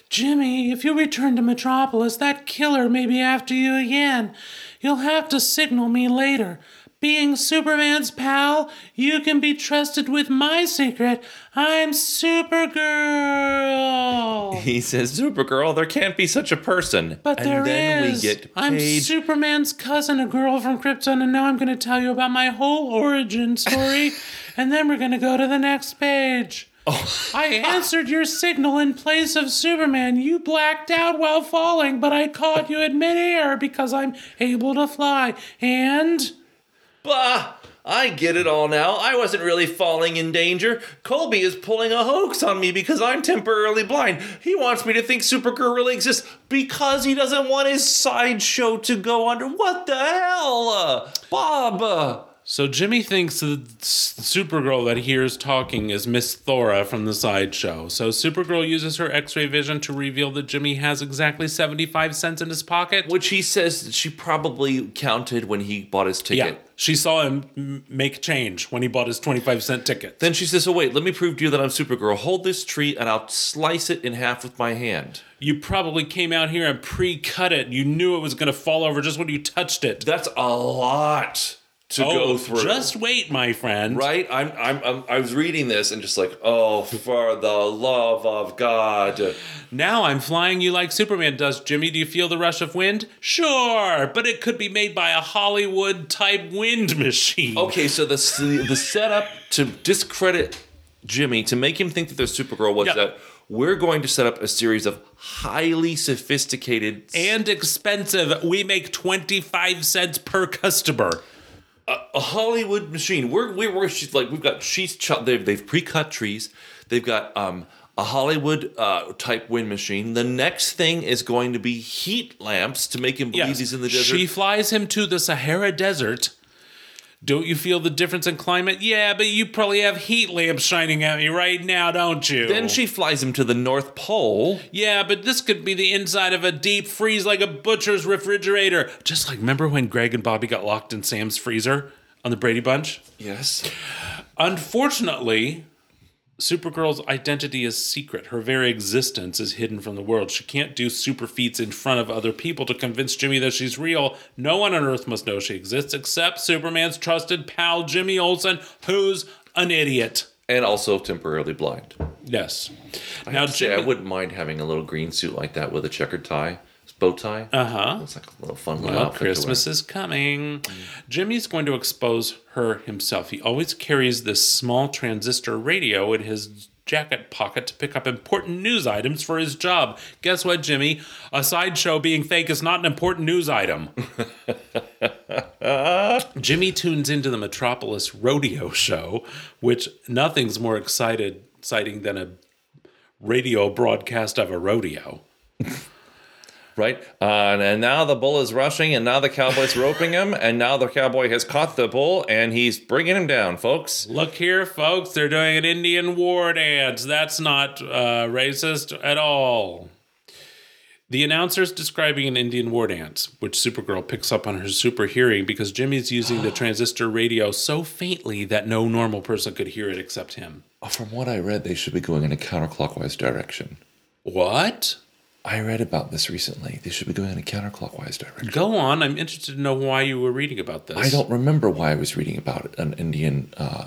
Jimmy, if you return to Metropolis, that killer may be after you again. You'll have to signal me later. Being Superman's pal, you can be trusted with my secret. I'm Supergirl. He says, Supergirl, there can't be such a person. But and there then is. we get I'm Superman's cousin, a girl from Krypton, and now I'm going to tell you about my whole origin story, *laughs* and then we're going to go to the next page. Oh. I answered your signal in place of Superman. You blacked out while falling, but I caught you at midair because I'm able to fly. And Bah! I get it all now. I wasn't really falling in danger. Colby is pulling a hoax on me because I'm temporarily blind. He wants me to think Supergirl really exists because he doesn't want his sideshow to go under. What the hell? Bob! So Jimmy thinks the Supergirl that he hears talking is Miss Thora from the sideshow. So Supergirl uses her X-ray vision to reveal that Jimmy has exactly 75 cents in his pocket. Which he says she probably counted when he bought his ticket. Yeah, she saw him make change when he bought his 25 cent ticket. Then she says, Oh, wait, let me prove to you that I'm Supergirl. Hold this tree and I'll slice it in half with my hand. You probably came out here and pre-cut it. You knew it was going to fall over just when you touched it. That's a lot to oh, go through. Just wait, my friend. Right? I'm, I'm, I'm, I was reading this and just like, oh, for the love of God. Now I'm flying you like Superman does. Jimmy, do you feel the rush of wind? Sure, but it could be made by a Hollywood type wind machine. Okay, so the, the setup to discredit Jimmy to make him think that they're Supergirl was Yeah. that we're going to set up a series of highly sophisticated And expensive. We make 25 cents per customer. A Hollywood machine. We're we're, we're she's like we've got she's ch- they've they've pre-cut trees. They've got um a Hollywood uh, type wind machine. The next thing is going to be heat lamps to make him believe Yes. he's in the desert. She flies him to the Sahara Desert. Don't you feel the difference in climate? Yeah, but you probably have heat lamps shining at me right now, don't you? then she flies him to the North Pole. Yeah, but this could be the inside of a deep freeze like a butcher's refrigerator. Just like remember when Greg and Bobby got locked in Sam's freezer on the Brady Bunch? Yes. Unfortunately, Supergirl's identity is secret. Her very existence is hidden from the world. She can't do super feats in front of other people to convince Jimmy that she's real. No one on Earth must know she exists except Superman's trusted pal Jimmy Olsen, who's an idiot. And also temporarily blind. Yes. I now, say, I wouldn't mind having a little green suit like that with a checkered tie, bow tie. Uh huh. It's like a little fun little Well, outfit. to wear. Christmas is coming. Jimmy's going to expose her himself. He always carries this small transistor radio in his jacket pocket to pick up important news items for his job. Guess what, Jimmy? A sideshow being fake is not an important news item. *laughs* Jimmy tunes into the Metropolis Rodeo Show, which nothing's more excited exciting than a radio broadcast of a rodeo. *laughs* Right? Uh, and now the bull is rushing, and now the cowboy's *laughs* roping him, and now the cowboy has caught the bull, and he's bringing him down, folks. Look here, folks, they're doing an Indian war dance. That's not uh, racist at all. The announcer's describing an Indian war dance, which Supergirl picks up on her super hearing because Jimmy's using the *gasps* transistor radio so faintly that no normal person could hear it except him. From what I read, they should be going in a counterclockwise direction. What? I read about this recently. They should be going in a counterclockwise direction. Go on. I'm interested to know why you were reading about this. I don't remember why I was reading about an Indian uh,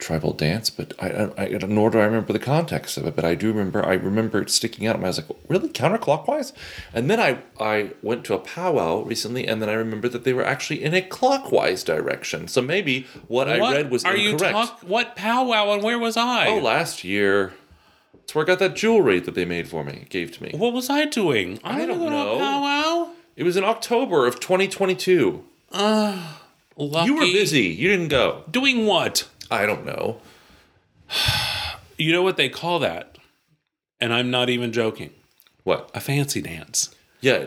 tribal dance, but I, I, I nor do I remember the context of it. But I do remember I remember it sticking out. And I was like, really counterclockwise? And then I I went to a powwow recently, and then I remembered that they were actually in a clockwise direction. So maybe what, I read was incorrect. are incorrect. you talk? What powwow and where was I? oh, last year. That's where I got that jewelry that they made for me, gave to me. what was I doing? I didn't don't go to a know. It was in October of 2022. Ah, lucky. You were busy. You didn't go. Doing what? I don't know. *sighs* You know what they call that? And I'm not even joking. What? A fancy dance. Yeah.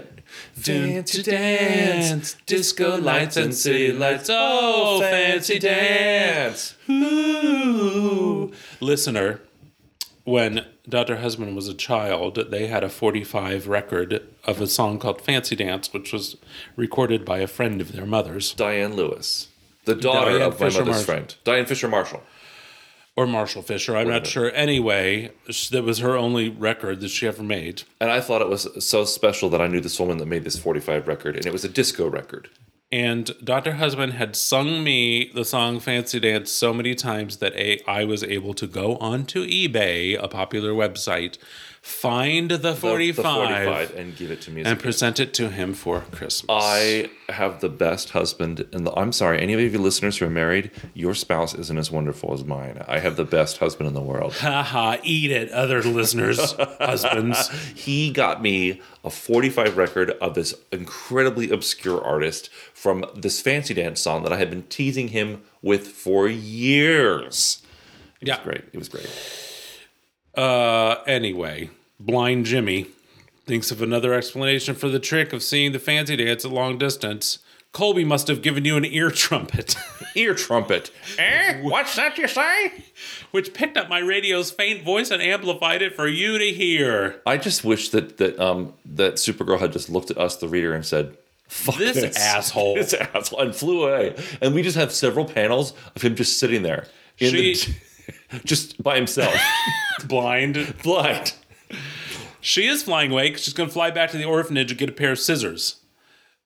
Fancy dance, disco lights and city lights. Oh, oh fancy dance. Ooh. Listener, when Dr. Husband was a child, they had a 45 record of a song called Fancy Dance, which was recorded by a friend of their mother's. Diane Lewis, the daughter Diane of my mother's Marshall. friend, Diane Fisher Marshall. Or Marshall Fisher, I'm not sure. Anyway, that was her only record that she ever made. And I thought it was so special that I knew this woman that made this 45 record, and it was a disco record. And Dr. Husband had sung me the song Fancy Dance so many times that a, I was able to go onto eBay, a popular website, find the The- 45, the 45 and give it to me and present it to him for Christmas. I have the best husband, and the, I'm sorry, any of you listeners who are married, your spouse isn't as wonderful as mine. I have the best husband in the world. Haha, eat it, other listeners, *laughs* husbands. He got me a 45 record of this incredibly obscure artist from this fancy dance song that I had been teasing him with for years. It Yeah. was great. It was great. Uh, anyway, blind Jimmy thinks of another explanation for the trick of seeing the fancy dance at long distance. Colby must have given you an ear trumpet. *laughs* Ear trumpet. eh? What's that you say? Which picked up my radio's faint voice and amplified it for you to hear. I just wish that that um that Supergirl had just looked at us, the reader, and said, "Fuck This this, asshole." *laughs* this asshole," and flew away. And we just have several panels of him just sitting there, in She- the, *laughs* just by himself, *laughs* Blind. blind. She is flying away 'cause she's going to fly back to the orphanage and get a pair of scissors.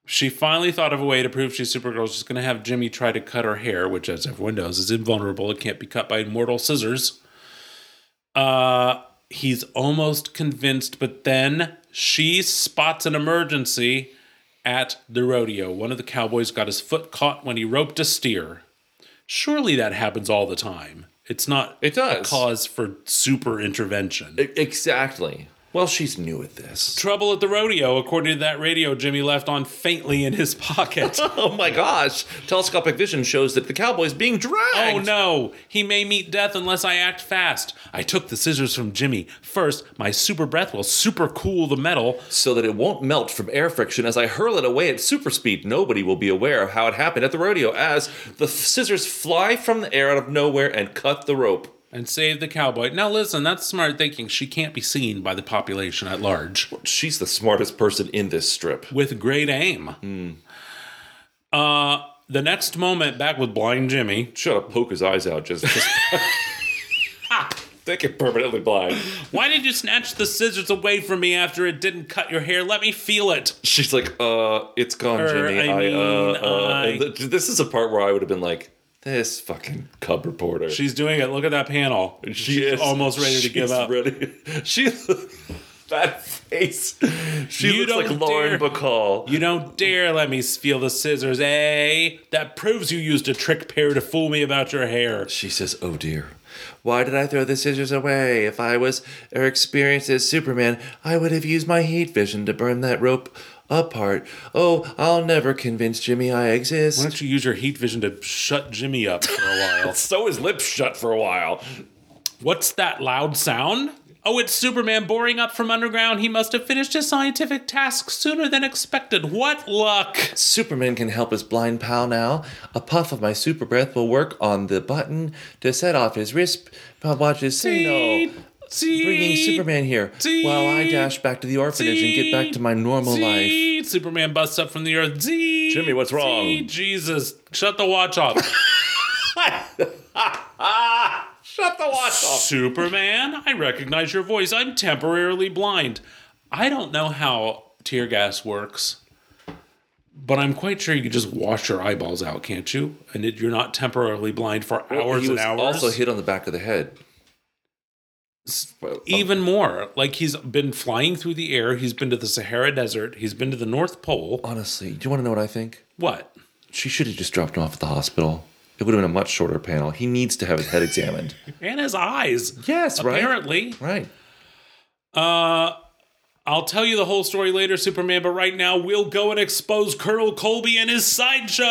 She finally thought of a way to prove she's Supergirl. She's going to have Jimmy try to cut her hair, which, as everyone knows, is invulnerable. It can't be cut by mortal scissors. Uh, he's almost convinced, but then she spots an emergency at the rodeo. One of the cowboys got his foot caught when he roped a steer. Surely that happens all the time. It's not It does. a cause for super intervention. Exactly. Well, she's new at this. Trouble at the rodeo, according to that radio Jimmy left on faintly in his pocket. *laughs* Oh my gosh! Telescopic vision shows that the cowboy's being dragged. Oh no, he may meet death unless I act fast. I took the scissors from Jimmy. First, my super breath will super cool the metal. So that it won't melt from air friction as I hurl it away at super speed. Nobody will be aware of how it happened at the rodeo as the scissors fly from the air out of nowhere and cut the rope. And save the cowboy. Now listen, that's smart thinking. She can't be seen by the population at large. She's the smartest person in this strip. With great aim. Uh the next moment back with blind Jimmy. Shut up, poke his eyes out. Just, *laughs* just it permanently blind. Why did you snatch the scissors away from me after it didn't cut your hair? Let me feel it. She's like, uh, it's gone, Er, Jimmy. I I, uh, mean, uh, I- th- this is a part where I would have been like, this fucking cub reporter. She's doing it. Look at that panel. She She's is almost ready to give up. Ready. *laughs* She *laughs* that face. She You looks like Lauren dare- Bacall. You don't dare let me feel the scissors, eh? That proves you used a trick pair to fool me about your hair. She says, "Oh dear, why did I throw the scissors away? If I was or experienced as Superman, I would have used my heat vision to burn that rope apart. Oh, I'll never convince Jimmy I exist." Why don't you use your heat vision to shut Jimmy up for a while? *laughs* Sew his lips shut for a while. What's that loud sound? Oh, it's Superman boring up from underground. He must have finished his scientific task sooner than expected. What luck! Superman can help his blind pal now. A puff of my super breath will work on the button to set off his wrist. Watch his signal. Bringing Superman here while I dash back to the orphanage and get back to my normal life. Superman busts up from the earth. Zee! Jimmy, what's wrong? Jesus, shut the watch off. *laughs* Shut the watch off. Superman, I recognize your voice. I'm temporarily blind. I don't know how tear gas works, but I'm quite sure you can just wash your eyeballs out, can't you? And it, you're not temporarily blind for hours he and was hours. also hit on the back of the head. Even more, like he's been flying through the air. He's been to the Sahara Desert. He's been to the North Pole. Honestly, do you want to know what I think? What? She should have just dropped him off at the hospital. It would have been a much shorter panel. He needs to have his head examined. *laughs* And his eyes. Yes, right. Apparently. Right. Uh, I'll tell you the whole story later, Superman, but right now we'll go and expose Colonel Colby and his sideshow.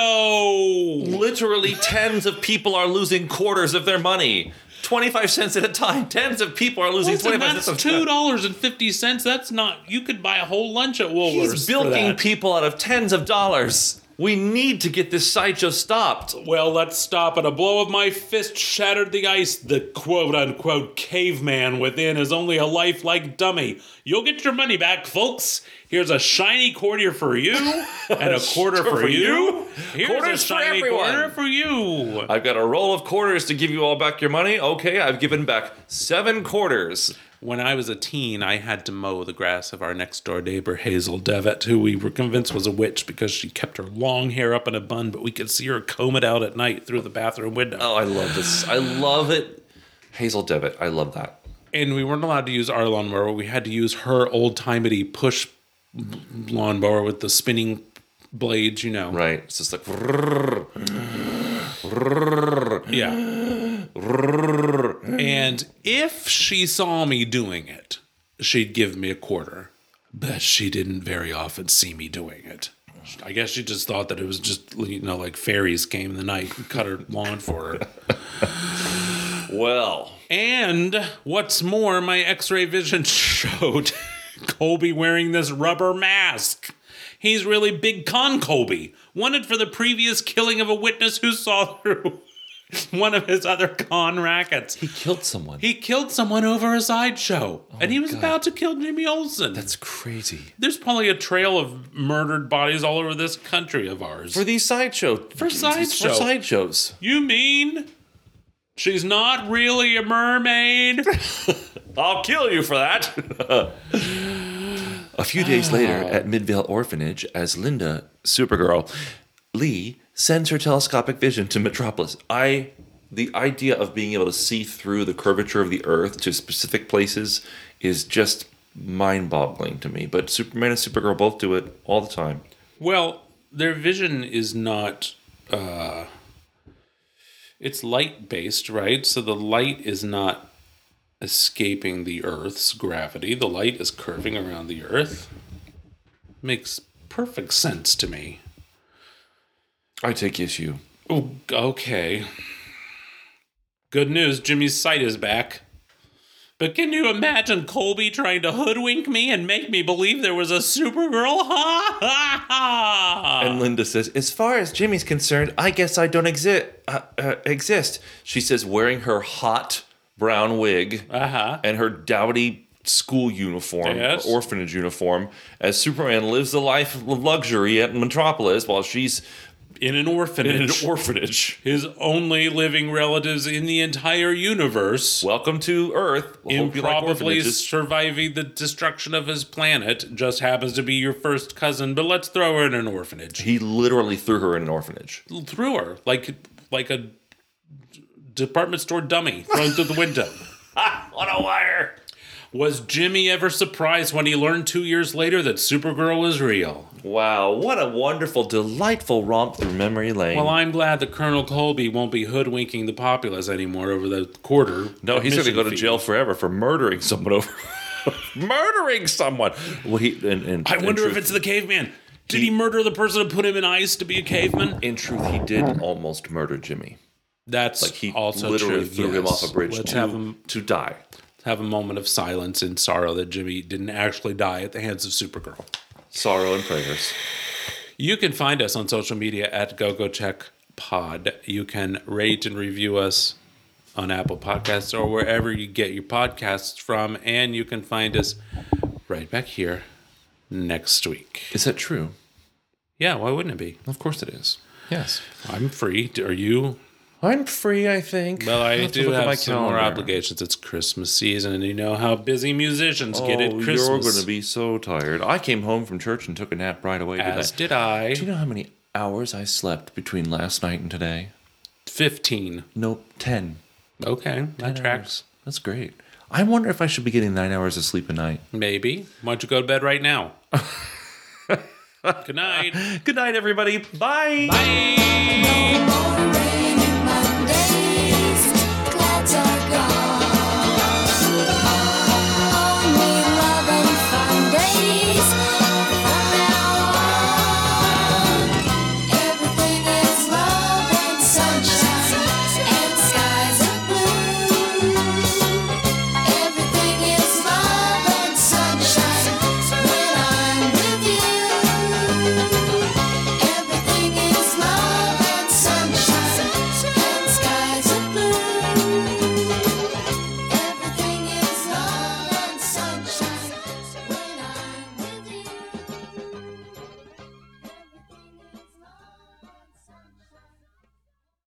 Literally, tens of people are losing quarters of their money. 25 cents at a time. Tens of people are losing Listen, 25 that's cents two dollars and fifty cents. That's not. You could buy a whole lunch at Woolworths. He's bilking people out of tens of dollars. We need to get this sideshow stopped. Well, let's stop it. A blow of my fist shattered the ice. The quote unquote caveman within is only a lifelike dummy. You'll get your money back, folks. Here's a shiny quarter for you, *laughs* and a quarter for, For you. you? Here's Quarters a for shiny everyone. quarter for you. I've got a roll of quarters to give you all back your money. Okay, I've given back seven quarters. When I was a teen, I had to mow the grass of our next door neighbor, Hazel Devitt, who we were convinced was a witch because she kept her long hair up in a bun, but we could see her comb it out at night through the bathroom window. Oh, I love this. I love it. Hazel Devitt, I love that. and we weren't allowed to use our lawnmower. We had to use her old timey push lawnmower with the spinning blades, you know. Right. It's just like. *laughs* Yeah. *laughs* and if she saw me doing it, she'd give me a quarter. But she didn't very often see me doing it. I guess she just thought that it was just, you know, like fairies came in the night and cut her lawn for her. *laughs* Well, And what's more, my x ray vision *laughs* showed Colby wearing this rubber mask. He's really big con Colby, wanted for the previous killing of a witness who saw through *laughs* one of his other con rackets. he killed someone. He killed someone over a sideshow, oh and he was about to kill Jimmy Olsen. That's crazy. There's probably a trail of murdered bodies all over this country of ours. For these sideshow. For sideshow. For sideshows. you mean she's not really a mermaid? *laughs* I'll kill you for that. *laughs* a few days later, at Midvale Orphanage, as Linda, Supergirl, Lee sends her telescopic vision to Metropolis. I, the idea of being able to see through the curvature of the Earth to specific places is just mind-boggling to me. But Superman and Supergirl both do it all the time. Well, their vision is not uh, It's light based, right? So the light is not escaping the Earth's gravity. The light is curving around the Earth. Makes perfect sense to me. I take issue. Oh, okay. Good news, Jimmy's sight is back. But can you imagine Colby trying to hoodwink me and make me believe there was a Supergirl? *laughs* Ha ha ha! And Linda says, "As far as Jimmy's concerned, I guess I don't exist. Uh, uh, exist." She says, wearing her hot brown wig Uh-huh. and her dowdy school uniform, Yes. or orphanage uniform, as Superman lives the life of luxury at Metropolis while she's in an orphanage. in an orphanage. His only living relatives in the entire universe. Welcome to Earth. Like Improbably orphanages. surviving the destruction of his planet just happens to be your first cousin, but let's throw her in an orphanage. He literally threw her in an orphanage. threw her like like a department store dummy thrown through the window. *laughs* On a wire. Was Jimmy ever surprised when he learned two years later that Supergirl was real? Wow, what a wonderful, delightful romp through memory lane. Well, I'm glad that Colonel Colby won't be hoodwinking the populace anymore over the quarter. no, he's going to go to fee. jail forever for murdering someone over. *laughs* murdering someone. Well, he and, and I wonder if it's the caveman. Did he murder the person who put him in ice to be a caveman? In truth, he did almost murder Jimmy. That's Like he also literally true. threw him off a bridge Let's to, have him to die. have a moment of silence and sorrow that Jimmy didn't actually die at the hands of Supergirl. Sorrow and prayers. You can find us on social media at GoGoCheckPod. You can rate and review us on Apple Podcasts or wherever you get your podcasts from. And you can find us right back here next week. Is that true? Yeah, why wouldn't it be? Of course it is. Yes. I'm free. Are you? I'm free, I think. Well, I I'll have to do look at have my some more calendar. obligations. It's Christmas season, and you know how busy musicians get Oh, at you're going to be so tired. I came home from church and took a nap right away. As today. did I. Do you know how many hours I slept between last night and today? 15. Nope, 10. Okay, that 10 tracks. hours. That's great. I wonder if I should be getting nine hours of sleep a night. Maybe. Why don't you go to bed right now? *laughs* Good night. Good night, everybody. Bye. Bye.